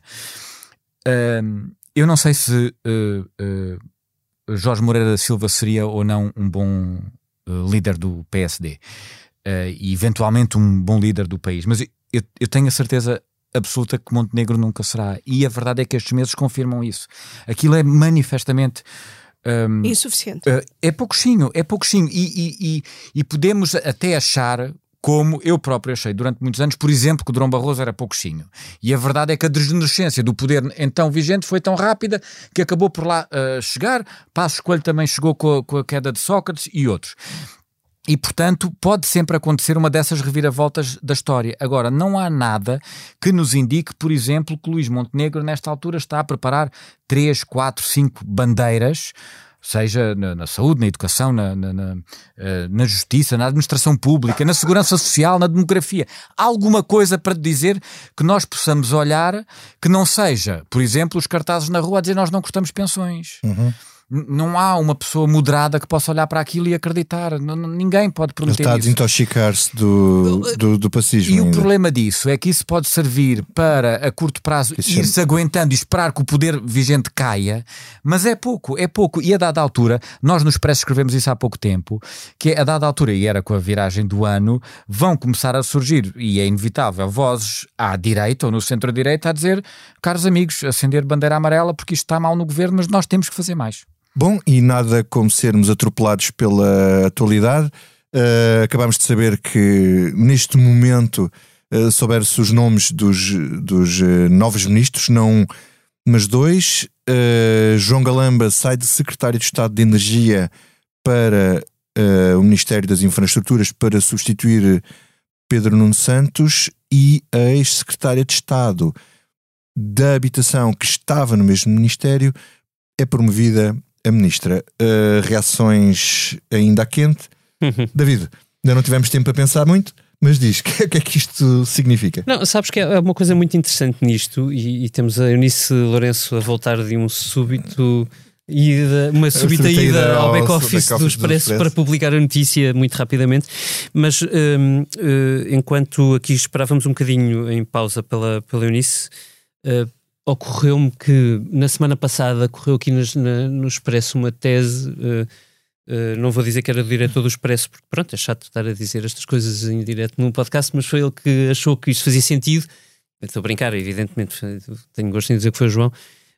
uh, eu não sei se uh, uh, Jorge Moreira da Silva seria ou não um bom uh, líder do PSD e eventualmente um bom líder do país, mas eu, eu tenho a certeza absoluta que Montenegro nunca será. E a verdade é que estes meses confirmam isso. Aquilo é manifestamente. Um, Insuficiente. Uh, é pouquinho, é pouquinho. E, e, e, e, podemos até achar como eu próprio achei durante muitos anos, por exemplo, que o Dom Barroso era pouquinho. E a verdade é que a degenerescência do poder então vigente foi tão rápida que acabou por lá uh, chegar. Passos Coelho também chegou com a, com a queda de Sócrates e outros. E, portanto, pode sempre acontecer uma dessas reviravoltas da história. Agora, não há nada que nos indique, por exemplo, que Luís Montenegro, nesta altura, está a preparar três, quatro, cinco bandeiras seja na, na saúde, na educação, na, na, eh, na, justiça, na administração pública, na segurança social, na demografia. Alguma coisa para dizer que nós possamos olhar que não seja, por exemplo, os cartazes na rua a dizer nós não gostamos pensões. Uhum não há uma pessoa moderada que possa olhar para aquilo e acreditar. ninguém pode prometer Ele está a desintoxicar-se do, do, do pacismo. E ainda. o problema disso é que isso pode servir para, a curto prazo, ir-se aguentando e esperar que o poder vigente caia, mas é pouco, é pouco. E a dada altura, nós nos Expresso escrevemos isso há pouco tempo, que é a dada altura, e era com a viragem do ano, vão começar a surgir, e é inevitável, vozes à direita ou no centro-direita a dizer, caros amigos, acender bandeira amarela porque isto está mal no governo, mas nós temos que fazer mais. Bom, e nada como sermos atropelados pela atualidade. Uh, acabamos de saber que neste momento uh, souber-se os nomes dos, dos uh, novos ministros, não, mas dois. Uh, João Galamba sai de secretário de Estado de Energia para o Ministério das Infraestruturas para substituir Pedro Nuno Santos e a ex-secretária de Estado da Habitação, que estava no mesmo Ministério, é promovida a ministra. Uh, reações ainda a quente. Uhum. David, ainda não tivemos tempo para pensar muito, mas diz, o que, que, é que isto significa? Não, sabes que é uma coisa muito interessante nisto, e, e temos a Eunice Lourenço a voltar de um súbito ida, uma súbita ida ao back-office back do, Expresso para publicar a notícia muito rapidamente, mas um, uh, eh, enquanto aqui esperávamos um bocadinho em pausa pela, pela Eunice, uh, ocorreu-me que na semana passada correu aqui nos, na, no Expresso uma tese. Uh, uh, não vou dizer que era do diretor do Expresso, porque pronto, é chato estar a dizer estas coisas em direto num podcast, mas foi ele que achou que isto fazia sentido. Estou a brincar, evidentemente, tenho gosto em dizer que foi o João.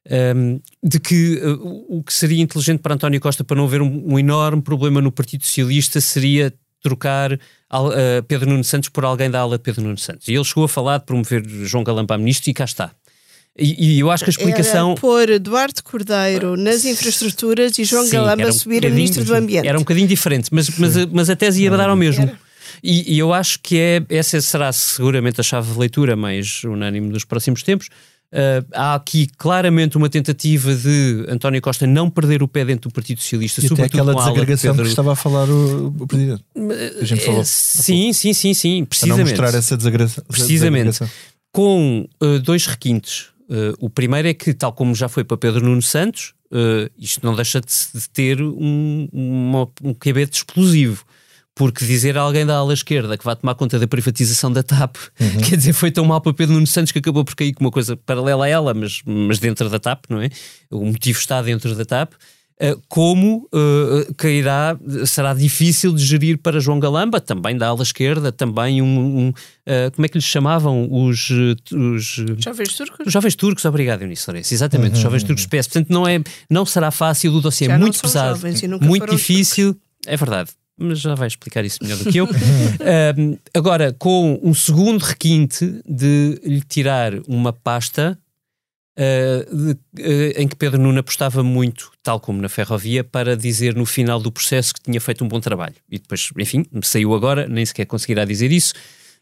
Um, ehm, de que uh, o que seria inteligente para António Costa para não haver um, um enorme problema no Partido Socialista seria trocar Pedro Nuno Santos por alguém da ala de Pedro Nuno Santos. E ele chegou a falar de promover João Galamba a ministro e cá está. E, e, eu acho que a explicação. Era pôr Eduardo Cordeiro nas infraestruturas e João Sim, Galamba um subir a Ministro do Ambiente. Era um bocadinho diferente, mas, mas, mas a tese ia dar ao mesmo. E, e, eu acho que é, essa será seguramente a chave de leitura mais unânime dos próximos tempos. Uh, há aqui claramente uma tentativa de António Costa não perder o pé dentro do Partido Socialista, e sobretudo aquela desagregação Pedro... que estava a falar o, o Presidente. A gente falou. sim, sim, sim, sim, precisamente. Para não mostrar essa desagregação. Precisamente. Com uh, dois requintes Uh, o primeiro é que, tal como já foi para Pedro Nuno Santos, uh, isto não deixa de, de ter um, uma, um cabete explosivo, porque dizer a alguém da ala esquerda que vai tomar conta da privatização da TAP, uhum. quer dizer, foi tão mal para Pedro Nuno Santos que acabou por cair com uma coisa paralela a ela, mas, mas dentro da TAP, não é? O motivo está dentro da TAP. Uh, como uh, cairá, será difícil de gerir para João Galamba, também da ala esquerda, também um, um uh, como é que lhes chamavam? Os, os jovens turcos? Os jovens turcos, obrigado Eunice Lourenço, exatamente, uhum. os jovens turcos PS, portanto não, é, não será fácil, o dossiê é muito pesado, muito difícil, turcos. é verdade, mas já vai explicar isso melhor do que eu. uh, agora, com um segundo requinte de lhe tirar uma pasta uh, de, uh, em que Pedro Nuno apostava muito, tal como na ferrovia, para dizer no final do processo que tinha feito um bom trabalho. E depois, enfim, saiu agora, nem sequer conseguirá dizer isso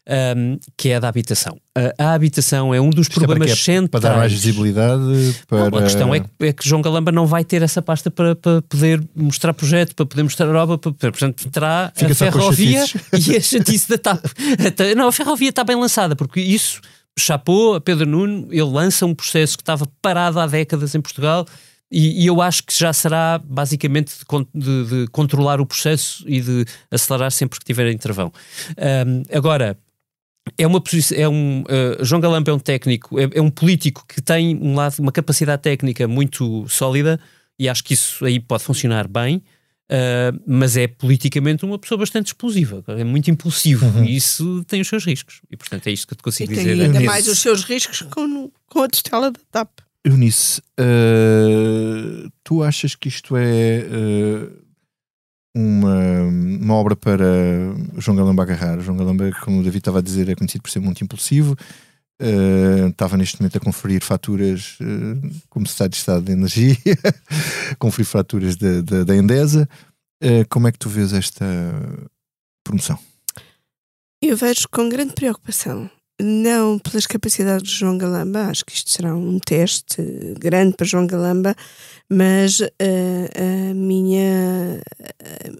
um, que é a da habitação. A, a habitação é um dos Isto é problemas é centrais. Para dar mais visibilidade? Para... Não, a questão é que, é que, João Galamba não vai ter essa pasta para, para poder mostrar projeto, para poder mostrar a obra, para, portanto terá Fica a ferrovia e a chatice da TAP. Não, a ferrovia está bem lançada, porque isso chapou a Pedro Nuno, ele lança um processo que estava parado há décadas em Portugal e, e, eu acho que já será basicamente de, de, de, controlar o processo e de acelerar sempre que tiver intervão. Um, agora, é uma posição, é um, uh, João Galamba é um técnico, é, é, um político que tem um lado, uma capacidade técnica muito sólida e acho que isso aí pode funcionar bem, uh, mas é politicamente uma pessoa bastante explosiva, é muito impulsivo uhum. e isso tem os seus riscos. E portanto é isto que eu te consigo e dizer. Tem ainda mais os seus riscos com, com a tutela da TAP. Eunice, uh, tu achas que isto é uma, uma obra para João Galamba agarrar. João Galamba, como o David estava a dizer, é conhecido por ser muito impulsivo. Uh, estava neste momento a conferir faturas uh, como Secretário de Estado de Energia, conferir faturas da, da, da Endesa. Uh, como é que tu vês esta promoção? Eu vejo com grande preocupação não pelas capacidades de João Galamba, acho que isto será um teste grande para João Galamba, mas uh, a minha,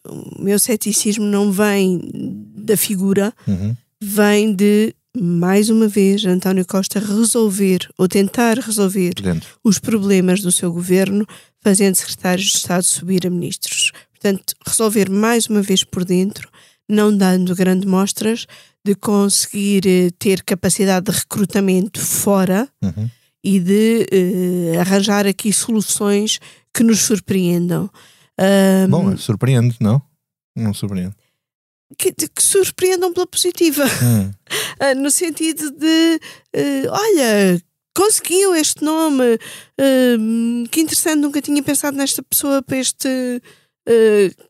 o meu ceticismo não vem da figura, uhum. vem de, mais uma vez, António Costa resolver ou tentar resolver os problemas do seu governo, fazendo secretários de Estado subir a ministros. Portanto, resolver mais uma vez por dentro, não dando grandes mostras de conseguir eh, ter capacidade de recrutamento fora uhum. e de uh, arranjar aqui soluções que nos surpreendam. Um, Bom, surpreende, não? Não surpreende. Que, que surpreendam pela positiva. Hum. uh, no sentido de, uh, olha, conseguiu este nome, uh, que interessante, nunca tinha pensado nesta pessoa para este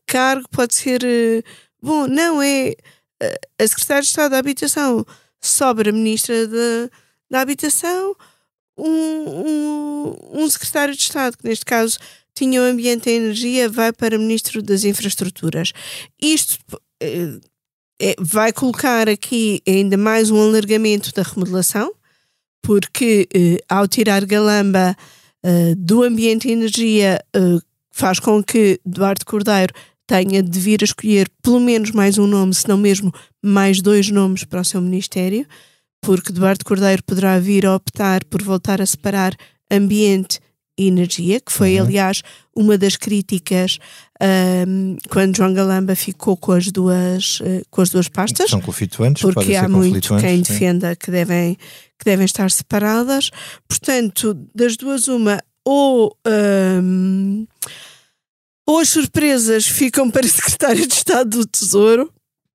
cargo, pode ser. bom, não, é a Secretária de Estado da Habitação sobra a Ministra de, da Habitação, um, um, um, Secretário de Estado, que neste caso tinha o Ambiente e a Energia, vai para Ministro das Infraestruturas. Isto vai colocar aqui ainda mais um alargamento da remodelação, porque eh, ao tirar Galamba eh, do Ambiente e Energia, eh, faz com que Eduardo Cordeiro tenha de vir a escolher pelo menos mais um nome, se não mesmo mais dois nomes para o seu ministério, porque Eduardo Cordeiro poderá vir a optar por voltar a separar ambiente e energia, que foi, uhum. aliás, uma das críticas um, quando João Galamba ficou com as duas, uh, com as duas pastas. São conflituantes, porque há muito quem defenda que devem, que devem estar separadas. Portanto, das duas, uma, ou. Um, ou as surpresas ficam para secretário de Estado do Tesouro,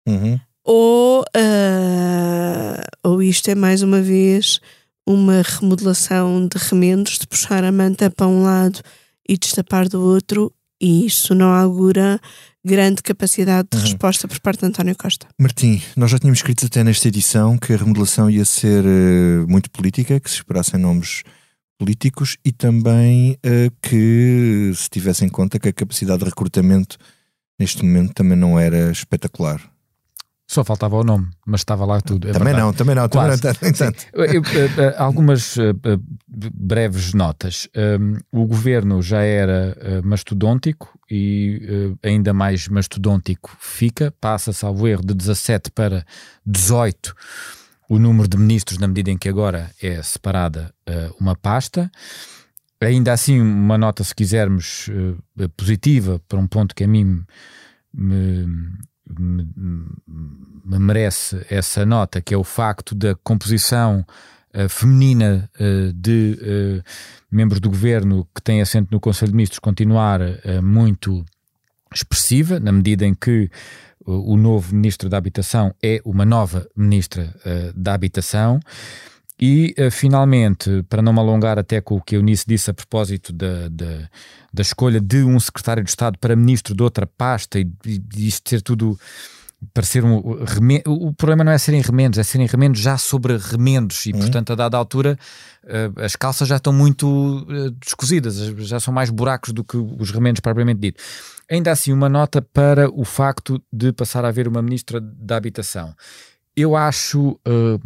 uhum. ou, uh, ou isto é mais uma vez uma remodelação de remendos, de puxar a manta para um lado e destapar do outro, e isso não augura grande capacidade de uhum. resposta por parte de António Costa. Martim, nós já tínhamos escrito até nesta edição que a remodelação ia ser uh, muito política, que se esperassem nomes políticos e também uh, que se tivesse em conta que a capacidade de recrutamento neste momento também não era espetacular. Só faltava o nome, mas estava lá tudo. É também, não, também não, também não, também não. algumas uh, breves notas. Um, o governo já era mastodôntico e ainda mais mastodôntico fica, passa, salvo erro, de 17 para 18 o número de ministros, na medida em que agora é separada uma pasta. Ainda assim, uma nota, se quisermos, positiva, para um ponto que a mim me me, me merece essa nota, que é o facto da composição uh, feminina uh, de uh, membros do governo que têm assento no Conselho de Ministros continuar muito expressiva, na medida em que o novo Ministro da Habitação é uma nova Ministra da Habitação. E, uh, finalmente, para não me alongar até com o que a Eunice disse a propósito da, da, da escolha de um secretário de Estado para ministro de outra pasta e, e isto ser tudo parecer um o problema não é serem remendos, é serem remendos já sobre remendos e, uhum. portanto, a dada altura uh, as calças já estão muito uh, descozidas, já são mais buracos do que os remendos propriamente dito. Ainda assim, uma nota para o facto de passar a haver uma ministra da Habitação eu acho uh,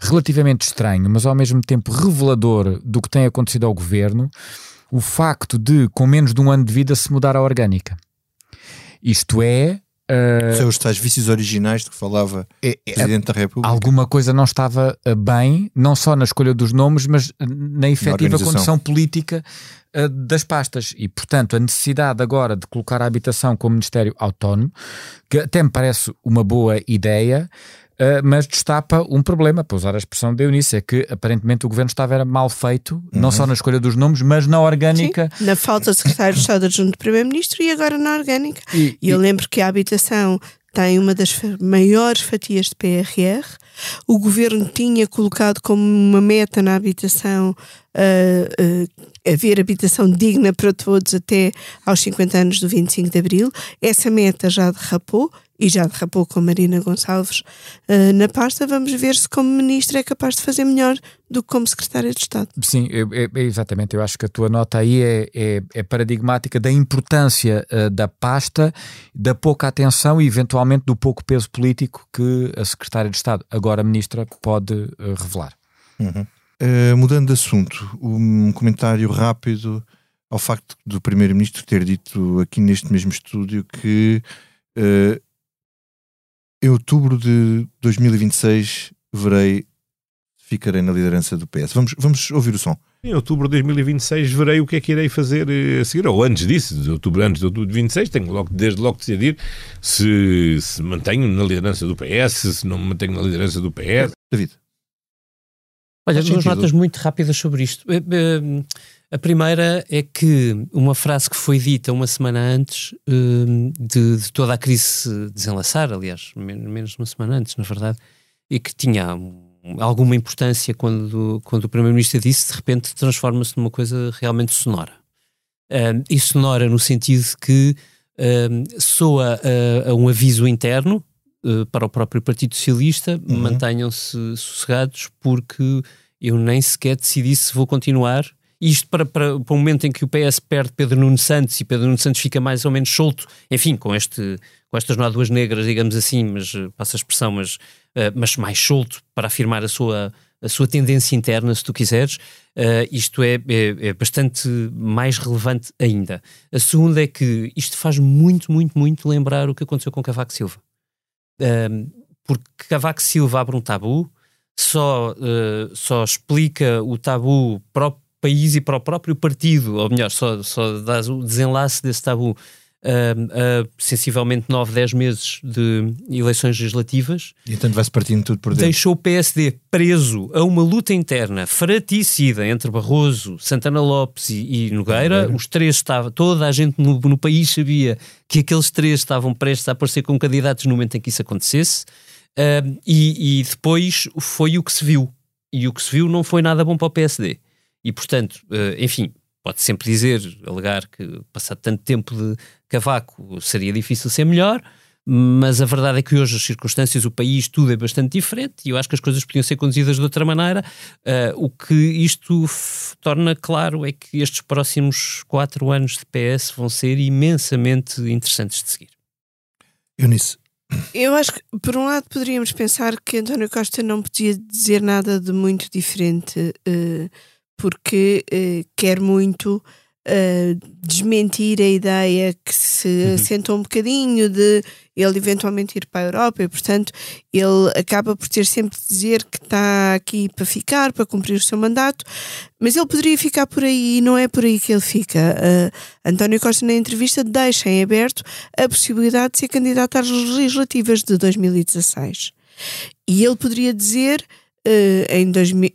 relativamente estranho, mas ao mesmo tempo revelador do que tem acontecido ao governo, o facto de, com menos de um ano de vida, se mudar a orgânica. Isto é. Uh, São os tais vícios originais de que falava é, é, Presidente da República. Alguma coisa não estava uh, bem, não só na escolha dos nomes, mas na efetiva na condição política uh, das pastas. E, portanto, a necessidade agora de colocar a habitação como Ministério Autónomo, que até me parece uma boa ideia, Uh, mas destapa um problema, para usar a expressão de Eunice, é que aparentemente o governo estava mal feito, uhum. não só na escolha dos nomes, mas na orgânica. Sim, na falta de secretário de Estado adjunto do Primeiro-Ministro e agora na orgânica. E, e eu e... lembro que a habitação tem uma das maiores fatias de PRR. O governo tinha colocado como uma meta na habitação uh, uh, haver habitação digna para todos até aos 50 anos do 25 de Abril. Essa meta já derrapou e já derrapou com Marina Gonçalves uh, na pasta, vamos ver se como ministra é capaz de fazer melhor do que como secretária de Estado. Sim, é, é, exatamente. Eu acho que a tua nota aí é, é, é paradigmática da importância uh, da pasta, da pouca atenção e eventualmente do pouco peso político que a secretária de Estado, agora ministra, pode uh, revelar. Uhum. Mudando de assunto, um comentário rápido ao facto do Primeiro-Ministro ter dito aqui neste mesmo estúdio que Uh, em outubro de 2026 verei ficarei na liderança do PS. Vamos, vamos ouvir o som. Em outubro de 2026 verei o que é que irei fazer eh, a seguir, ou antes disso, de outubro, antes de outubro de 26, tenho logo, desde logo de decidir se, se mantenho na liderança do PS, se não me mantenho na liderança do PS. David. Olha, duas notas muito rápidas sobre isto. Eh, eh, a primeira é que uma frase que foi dita uma semana antes uh, de, de, toda a crise se desenlaçar, aliás, menos de uma semana antes, na verdade, e que tinha alguma importância quando, quando o Primeiro-Ministro disse, de repente transforma-se numa coisa realmente sonora. E sonora no sentido que soa a, a, um aviso interno para o próprio Partido Socialista, uhum. mantenham-se sossegados porque eu nem sequer decidi se vou continuar isto para, para, para o momento em que o PS perde Pedro Nuno Santos e Pedro Nuno Santos fica mais ou menos solto, enfim, com, este, com estas nódoas negras, digamos assim, mas eh, passa a expressão, mas, uh, mas mais solto para afirmar a sua, a sua tendência interna, se tu quiseres, uh, isto é, é, é, bastante mais relevante ainda. A segunda é que isto faz muito, muito, muito lembrar o que aconteceu com Cavaco Silva. Uh, porque Cavaco Silva abre um tabu, só, só explica o tabu próprio país e para o próprio partido, ou melhor, só, só dá o desenlace desse tabu uh, uh, sensivelmente 9, 10 meses de eleições legislativas. E então vai-se partindo tudo por dentro. Deixou o PSD preso a uma luta interna fraticida entre Barroso, Santana Lopes e, e Nogueira. Os três estavam, toda a gente no, no país sabia que aqueles três estavam prestes a aparecer como candidatos no momento em que isso acontecesse. Uh, e, e depois foi o que se viu. E o que se viu não foi nada bom para o PSD. E, portanto, eh, enfim, pode sempre dizer, alegar que passado tanto tempo de Cavaco seria difícil ser melhor, mas a verdade é que hoje as circunstâncias, o país, tudo é bastante diferente e eu acho que as coisas podiam ser conduzidas de outra maneira. Uh, o que isto torna claro é que estes próximos quatro anos de PS vão ser imensamente interessantes de seguir. Eunice. Eu acho que, por um lado, poderíamos pensar que António Costa não podia dizer nada de muito diferente. Uh, porque eh, quer muito uh, desmentir a ideia que se uhum. assentou um bocadinho de ele eventualmente ir para a Europa e, portanto, ele acaba por ter sempre de dizer que está aqui para ficar, para cumprir o seu mandato, mas ele poderia ficar por aí e não é por aí que ele fica. Uh, António Costa, na entrevista, deixa em aberto a possibilidade de ser candidato às legislativas de 2016. E ele poderia dizer em 2000,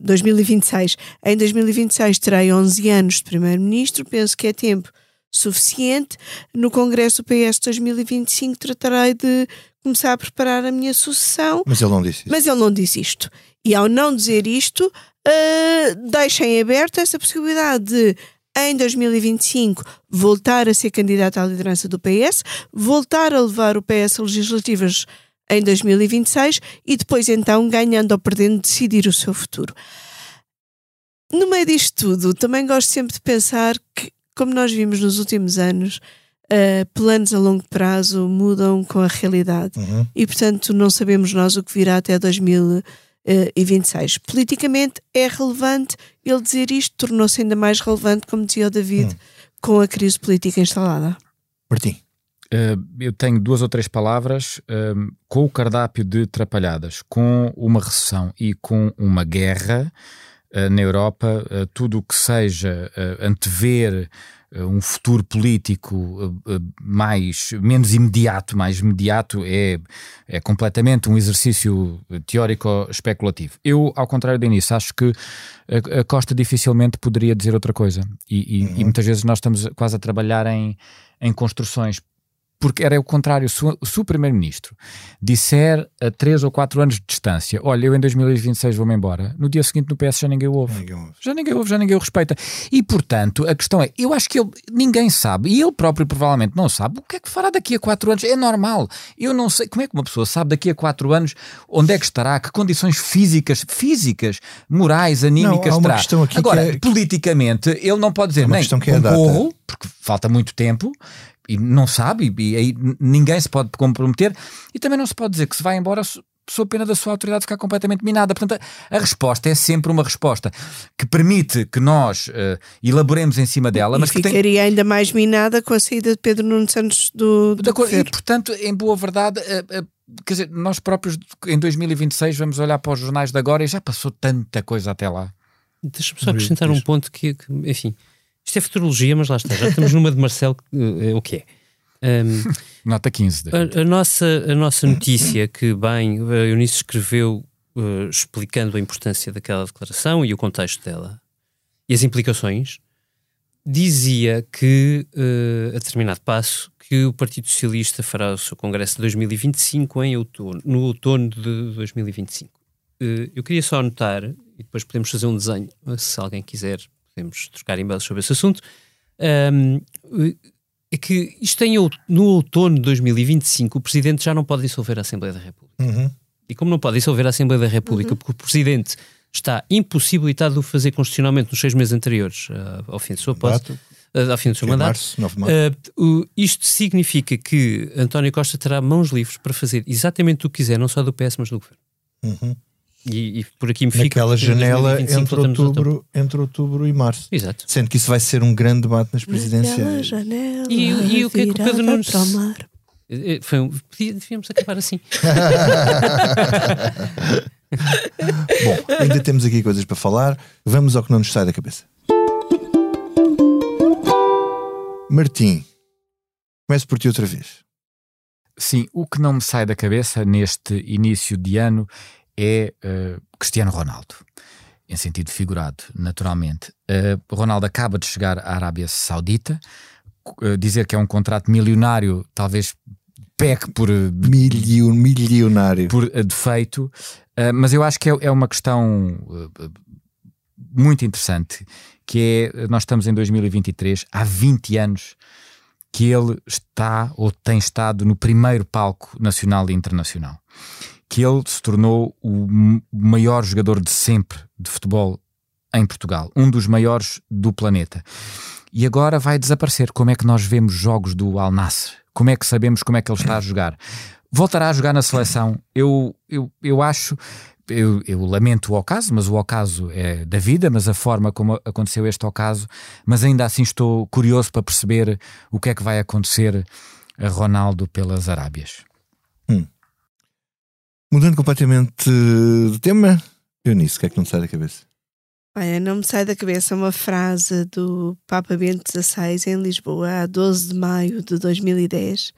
2026. Em 2026 terei 11 anos de Primeiro-Ministro, penso que é tempo suficiente. No Congresso do PS 2025 tratarei de começar a preparar a minha sucessão. Mas ele não disse isto. Mas ele não disse isto. E ao não dizer isto, uh, deixa em aberto essa possibilidade de em 2025 voltar a ser candidato à liderança do PS, voltar a levar o PS a legislativas em 2026 e depois então, ganhando ou perdendo, decidir o seu futuro. No meio disto tudo, também gosto sempre de pensar que como nós vimos nos últimos anos, uh, planos a longo prazo mudam com a realidade uhum. e, portanto, não sabemos nós o que virá até 2026. Politicamente é relevante ele dizer isto, tornou-se ainda mais relevante, como dizia o David, uhum. com a crise política instalada. Martim. Uh, eu tenho duas ou três palavras uh, com o cardápio de trapalhadas, com uma recessão e com uma guerra uh, na Europa, tudo o que seja antever um futuro político mais menos imediato, mais imediato é, é completamente um exercício teórico especulativo. Eu, ao contrário do início, acho que a, a Costa dificilmente poderia dizer outra coisa e, e, uhum. e muitas vezes nós estamos quase a trabalhar em, em construções porque era o contrário. Se o, Primeiro-Ministro disser a 3 ou 4 anos de distância: Olha, eu em 2026 vou-me embora, no dia seguinte no PS já ninguém ouve. Ninguém ouve. Já ninguém ouve, já ninguém o respeita. E portanto, a questão é: eu acho que ele, ninguém sabe, e ele próprio provavelmente não sabe, o que é que fará daqui a 4 anos. É normal. Eu não sei como é que uma pessoa sabe daqui a 4 anos onde é que estará, que condições físicas, físicas, morais, anímicas não, terá. Agora, é... politicamente, ele não pode dizer nem que é concorro, porque falta muito tempo, e não sabe, e, aí ninguém se pode comprometer, e também não se pode dizer que se vai embora sob pena da sua autoridade ficar completamente minada. Portanto, a, a resposta é sempre uma resposta que permite que nós uh, elaboremos em cima dela, e mas ficaria que tem... ainda mais minada com a saída de Pedro Nuno Santos do, do E, portanto, em boa verdade, uh, uh, quer dizer, nós próprios em 2026 vamos olhar para os jornais de agora e já passou tanta coisa até lá. Deixa-me só acrescentar um ponto que, que enfim, isto é futurologia, mas lá está, já estamos numa de Marcelo, uh, o que é? Um, Nota 15. A, a, nossa, a nossa notícia, que bem a Eunice escreveu uh, explicando a importância daquela declaração e o contexto dela e as implicações, dizia que, uh, a determinado passo, que o Partido Socialista fará o seu congresso de 2025 em outono, no outono de 2025. Uh, eu queria só anotar, e depois podemos fazer um desenho, se alguém quiser podemos trocar e-mails sobre esse assunto, um, é que isto tem no outono de 2025 o Presidente já não pode dissolver a Assembleia da República. Uhum. E como não pode dissolver a Assembleia da República uhum. porque o Presidente está impossibilitado de fazer constitucionalmente nos seis meses anteriores uh, ao fim do seu posto, uh, ao fim do seu mandato, março, uh, isto significa que António Costa terá mãos livres para fazer exatamente o que quiser, não só do PS, mas do Governo. Uhum. E, e, por aqui me fica. Naquela janela entre outubro, entre outubro e março. Exato. Sendo que isso vai ser um grande debate nas presidenciais. Janela e, e o que é que o Pedro Nunes. Eh, foi um, devíamos acabar assim. Bom, ainda temos aqui coisas para falar. Vamos ao que não nos sai da cabeça. Martim, começo por ti outra vez. Sim, o que não me sai da cabeça neste início de ano é uh, Cristiano Ronaldo, em sentido figurado, naturalmente. Uh, Ronaldo acaba de chegar à Arábia Saudita, uh, dizer que é um contrato milionário, talvez peque por Milio, milionário por defeito, mas eu acho que é, é uma questão muito interessante, que é nós estamos em 2023, há 20 anos que ele está ou tem estado no primeiro palco nacional e internacional que ele se tornou o maior jogador de sempre de futebol em Portugal, um dos maiores do planeta. E agora vai desaparecer. Como é que nós vemos jogos do Al Nassr? Como é que sabemos como é que ele está a jogar? Voltará a jogar na seleção? Eu, eu, eu acho eu, eu, lamento o ocaso, mas o ocaso é da vida, mas a forma como aconteceu este ocaso, mas ainda assim estou curioso para perceber o que é que vai acontecer a Ronaldo pelas Arábias. Mudando completamente de tema, Eunice, o que é que não sai da cabeça? Olha, não me sai da cabeça uma frase do Papa Bento XVI em Lisboa, a 12 de maio de 2010,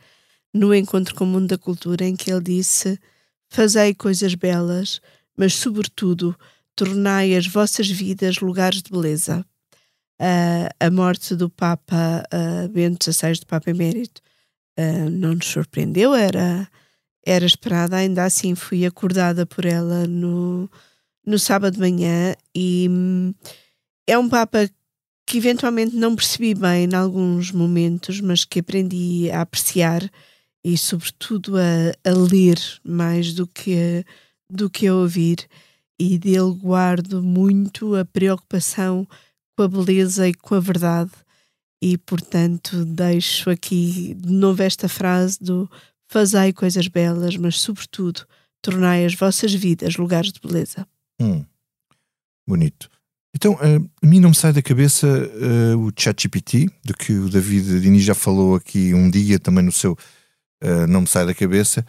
no Encontro com o Mundo da Cultura, em que ele disse: Fazei coisas belas, mas, sobretudo, tornai as vossas vidas lugares de beleza. Uh, a morte do Papa uh, Bento XVI, do Papa Emérito, uh, não nos surpreendeu, era, era esperada, ainda assim fui acordada por ela no no sábado de manhã e hum, é um Papa que eventualmente não percebi bem em alguns momentos, mas que aprendi a apreciar e, sobretudo, a, a ler mais do que, do que a ouvir. E dele guardo muito a preocupação com a beleza e com a verdade. E, portanto, deixo aqui de novo esta frase do fazei coisas belas, mas, sobretudo, tornai as vossas vidas lugares de beleza. Hum, bonito. Então, uh, a mim não me sai da cabeça uh, o ChatGPT, do que o David Dini já falou aqui um dia também no seu uh, Não Me Sai da Cabeça,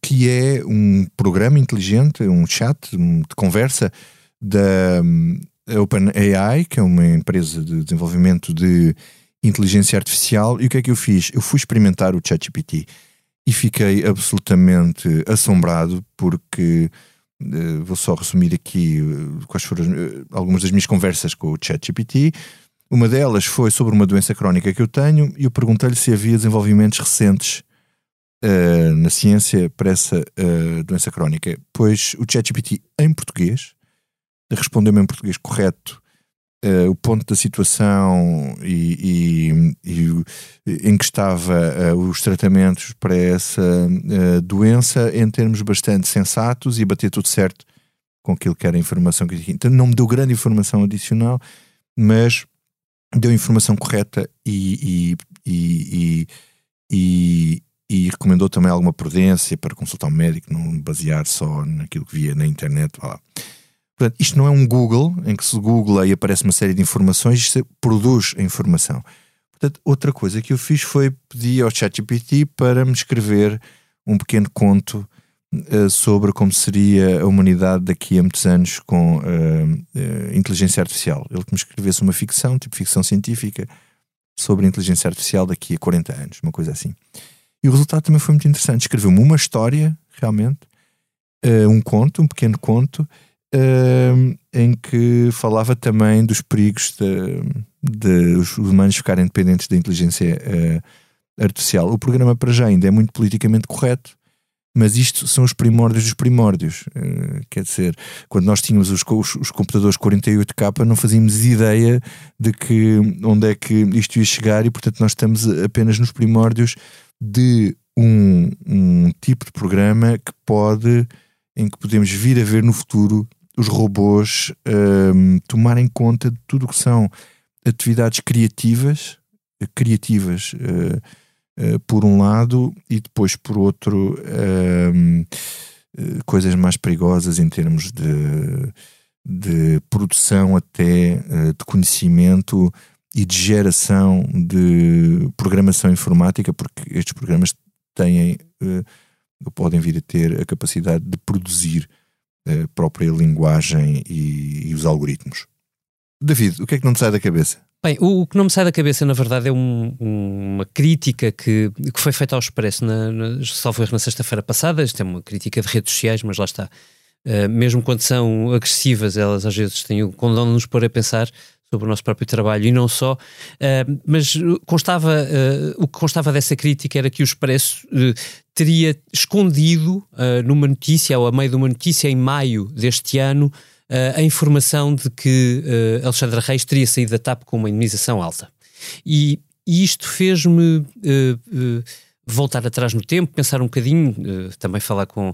que é um programa inteligente, um chat de conversa da um, OpenAI, que é uma empresa de desenvolvimento de inteligência artificial. E o que é que eu fiz? Eu fui experimentar o ChatGPT e fiquei absolutamente assombrado porque uh, vou só resumir aqui uh, quais foram uh, algumas das minhas conversas com o ChatGPT. Uma delas foi sobre uma doença crónica que eu tenho e eu perguntei-lhe se havia desenvolvimentos recentes na ciência para essa doença crónica. Pois o ChatGPT em português respondeu-me em português correto Uh, o ponto da situação e, e, e em que estava uh, os tratamentos para essa uh, doença em termos bastante sensatos e bater tudo certo com aquilo que era a informação que eu tinha. Então não me deu grande informação adicional, mas deu informação correta e, e, recomendou também alguma prudência para consultar um médico, não basear só naquilo que via na internet. Lá. Portanto, isto não é um Google em que se googla e aparece uma série de informações, isto produz a informação. Portanto, outra coisa que eu fiz foi pedir ao ChatGPT para me escrever um pequeno conto uh, sobre como seria a humanidade daqui a muitos anos com uh, uh, inteligência artificial. Ele que me escrevesse uma ficção, tipo ficção científica, sobre inteligência artificial daqui a 40 anos, uma coisa assim. E o resultado também foi muito interessante. Escreveu-me uma história, realmente, um conto, um pequeno conto, uh, em que falava também dos perigos de, de os humanos ficarem dependentes da inteligência uh, artificial. O programa para já ainda é muito politicamente correto, mas isto são os primórdios dos primórdios. Uh, quer dizer, quando nós tínhamos os, os, os, computadores 48K, não fazíamos ideia de que onde é que isto ia chegar, e portanto nós estamos apenas nos primórdios de um, um tipo de programa que pode, em que podemos vir a ver no futuro os robôs um, tomarem conta de tudo o que são atividades criativas, criativas uh, uh, por um lado, e depois por outro uh, coisas mais perigosas em termos de, de produção até de conhecimento e de geração de programação informática, porque estes programas têm, podem vir a ter a capacidade de produzir a própria linguagem e, e, os algoritmos. David, o que é que não te sai da cabeça? Bem, o, que não me sai da cabeça, na verdade, é um, uma crítica que, que foi feita ao Expresso, na, na, salvo erro, na sexta-feira passada. Isto é uma crítica de redes sociais, mas lá está. Uh, mesmo quando são agressivas, elas às vezes têm, condão-nos pôr a pensar sobre o nosso próprio trabalho e não só, uh, mas constava, uh, o que constava dessa crítica era que o Expresso uh, teria escondido numa notícia, ou a meio de uma notícia em maio deste ano, a informação de que Alexandra Reis teria saído da TAP com uma indemnização alta. E, e isto fez-me voltar atrás no tempo, pensar um bocadinho, também falar com,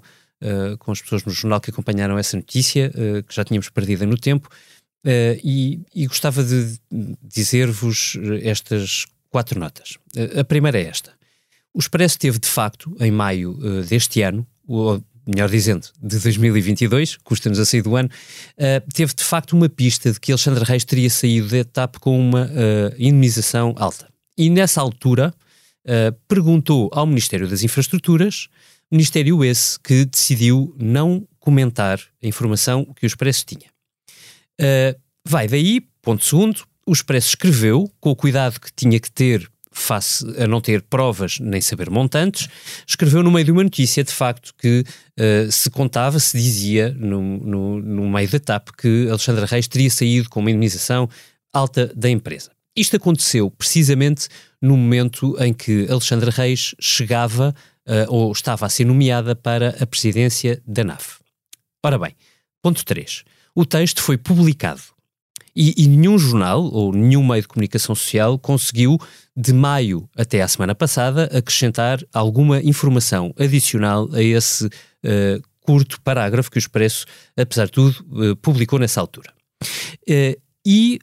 com as pessoas no jornal que acompanharam essa notícia, que já tínhamos perdido no tempo, Uh, e, e, gostava de dizer-vos estas quatro notas. Uh, a primeira é esta. O Expresso teve, de facto, em maio uh, deste ano, melhor dizendo, de 2022, custa-nos a sair do ano, teve de facto uma pista de que Alexandre Reis teria saído da etapa com uma indemnização alta. E nessa altura perguntou ao Ministério das Infraestruturas, Ministério esse que decidiu não comentar a informação que o Expresso tinha. Vai daí, ponto segundo, o Expresso escreveu, com o cuidado que tinha que ter face a não ter provas nem saber montantes, escreveu no meio de uma notícia, de facto, que uh, se contava, se dizia no, no, no meio da TAP que Alexandre Reis teria saído com uma indemnização alta da empresa. Isto aconteceu precisamente no momento em que Alexandre Reis chegava uh, ou estava a ser nomeada para a presidência da NAF. Ora bem, ponto 3. O texto foi publicado e, e, nenhum jornal ou nenhum meio de comunicação social conseguiu, de maio até à semana passada, acrescentar alguma informação adicional a esse uh, curto parágrafo que o Expresso, apesar de tudo, uh, publicou nessa altura. Uh, e,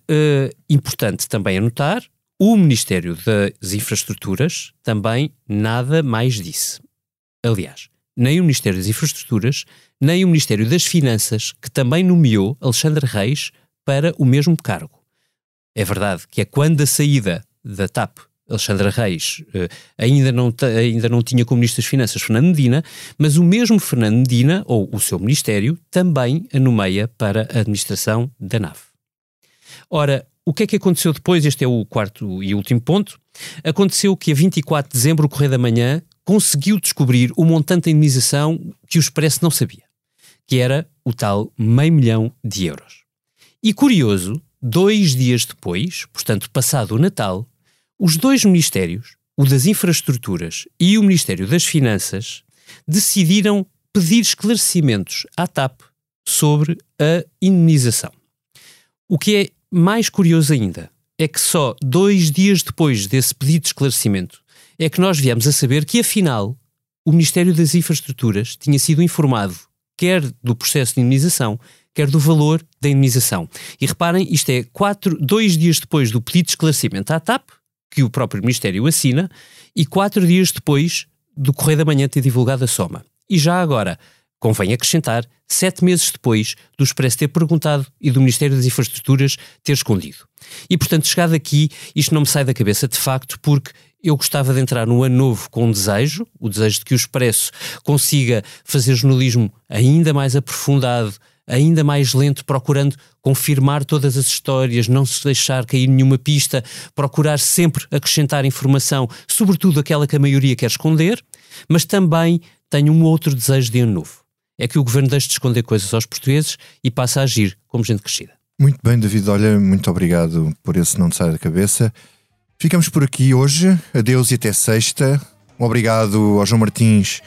importante também anotar, o Ministério das Infraestruturas também nada mais disse. Aliás, nem o Ministério das Infraestruturas, nem o Ministério das Finanças, que também nomeou Alexandre Reis para o mesmo cargo. É verdade que é quando a saída da TAP Alexandra Reis uh, ainda, não ainda não tinha como Ministro das Finanças Fernando Medina, mas o mesmo Fernando Medina, ou o seu Ministério, também a nomeia para a administração da nave. Ora, o que é que aconteceu depois? Este é o quarto e último ponto. Aconteceu que a 24 de dezembro, o Correio da Manhã conseguiu descobrir o montante de indenização que o Expresso não sabia, que era o tal meio milhão de euros. E curioso, dois dias depois, portanto, passado o Natal, os dois ministérios, o das Infraestruturas e o Ministério das Finanças, decidiram pedir esclarecimentos à TAP sobre a indenização. O que é mais curioso ainda é que só dois dias depois desse pedido de esclarecimento é que nós viemos a saber que, afinal, o Ministério das Infraestruturas tinha sido informado quer do processo de indenização, quer do valor da indenização. E reparem, isto é quatro, dois dias depois do pedido de esclarecimento à TAP, que o próprio Ministério assina, e quatro dias depois do Correio da Manhã ter divulgado a soma. E já agora, convém acrescentar, sete meses depois do Expresso ter perguntado e do Ministério das Infraestruturas ter escondido. E, portanto, chegado aqui, isto não me sai da cabeça de facto, porque eu gostava de entrar no ano novo com um desejo, o desejo de que o Expresso consiga fazer jornalismo ainda mais aprofundado, ainda mais lento, procurando confirmar todas as histórias, não se deixar cair nenhuma pista, procurar sempre acrescentar informação, sobretudo aquela que a maioria quer esconder, mas também tenho um outro desejo de ano novo. É que o governo deixe de esconder coisas aos portugueses e passe a agir como gente crescida. Muito bem, David. Olha, muito obrigado por esse não te sair da cabeça. Ficamos por aqui hoje. Adeus e até sexta. Obrigado ao João Martins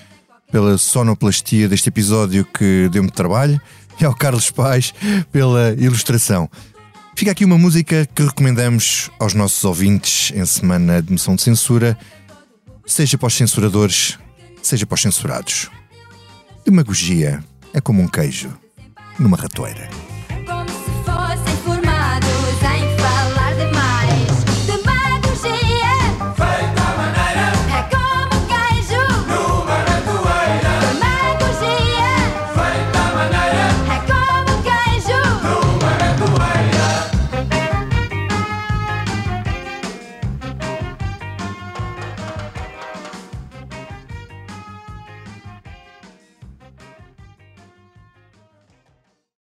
pela sonoplastia deste episódio que deu-me trabalho e ao Carlos Paz pela ilustração. Fica aqui uma música que recomendamos aos nossos ouvintes em semana de moção de censura, seja para os censuradores, seja para os censurados. Demagogia é como um queijo numa ratoeira.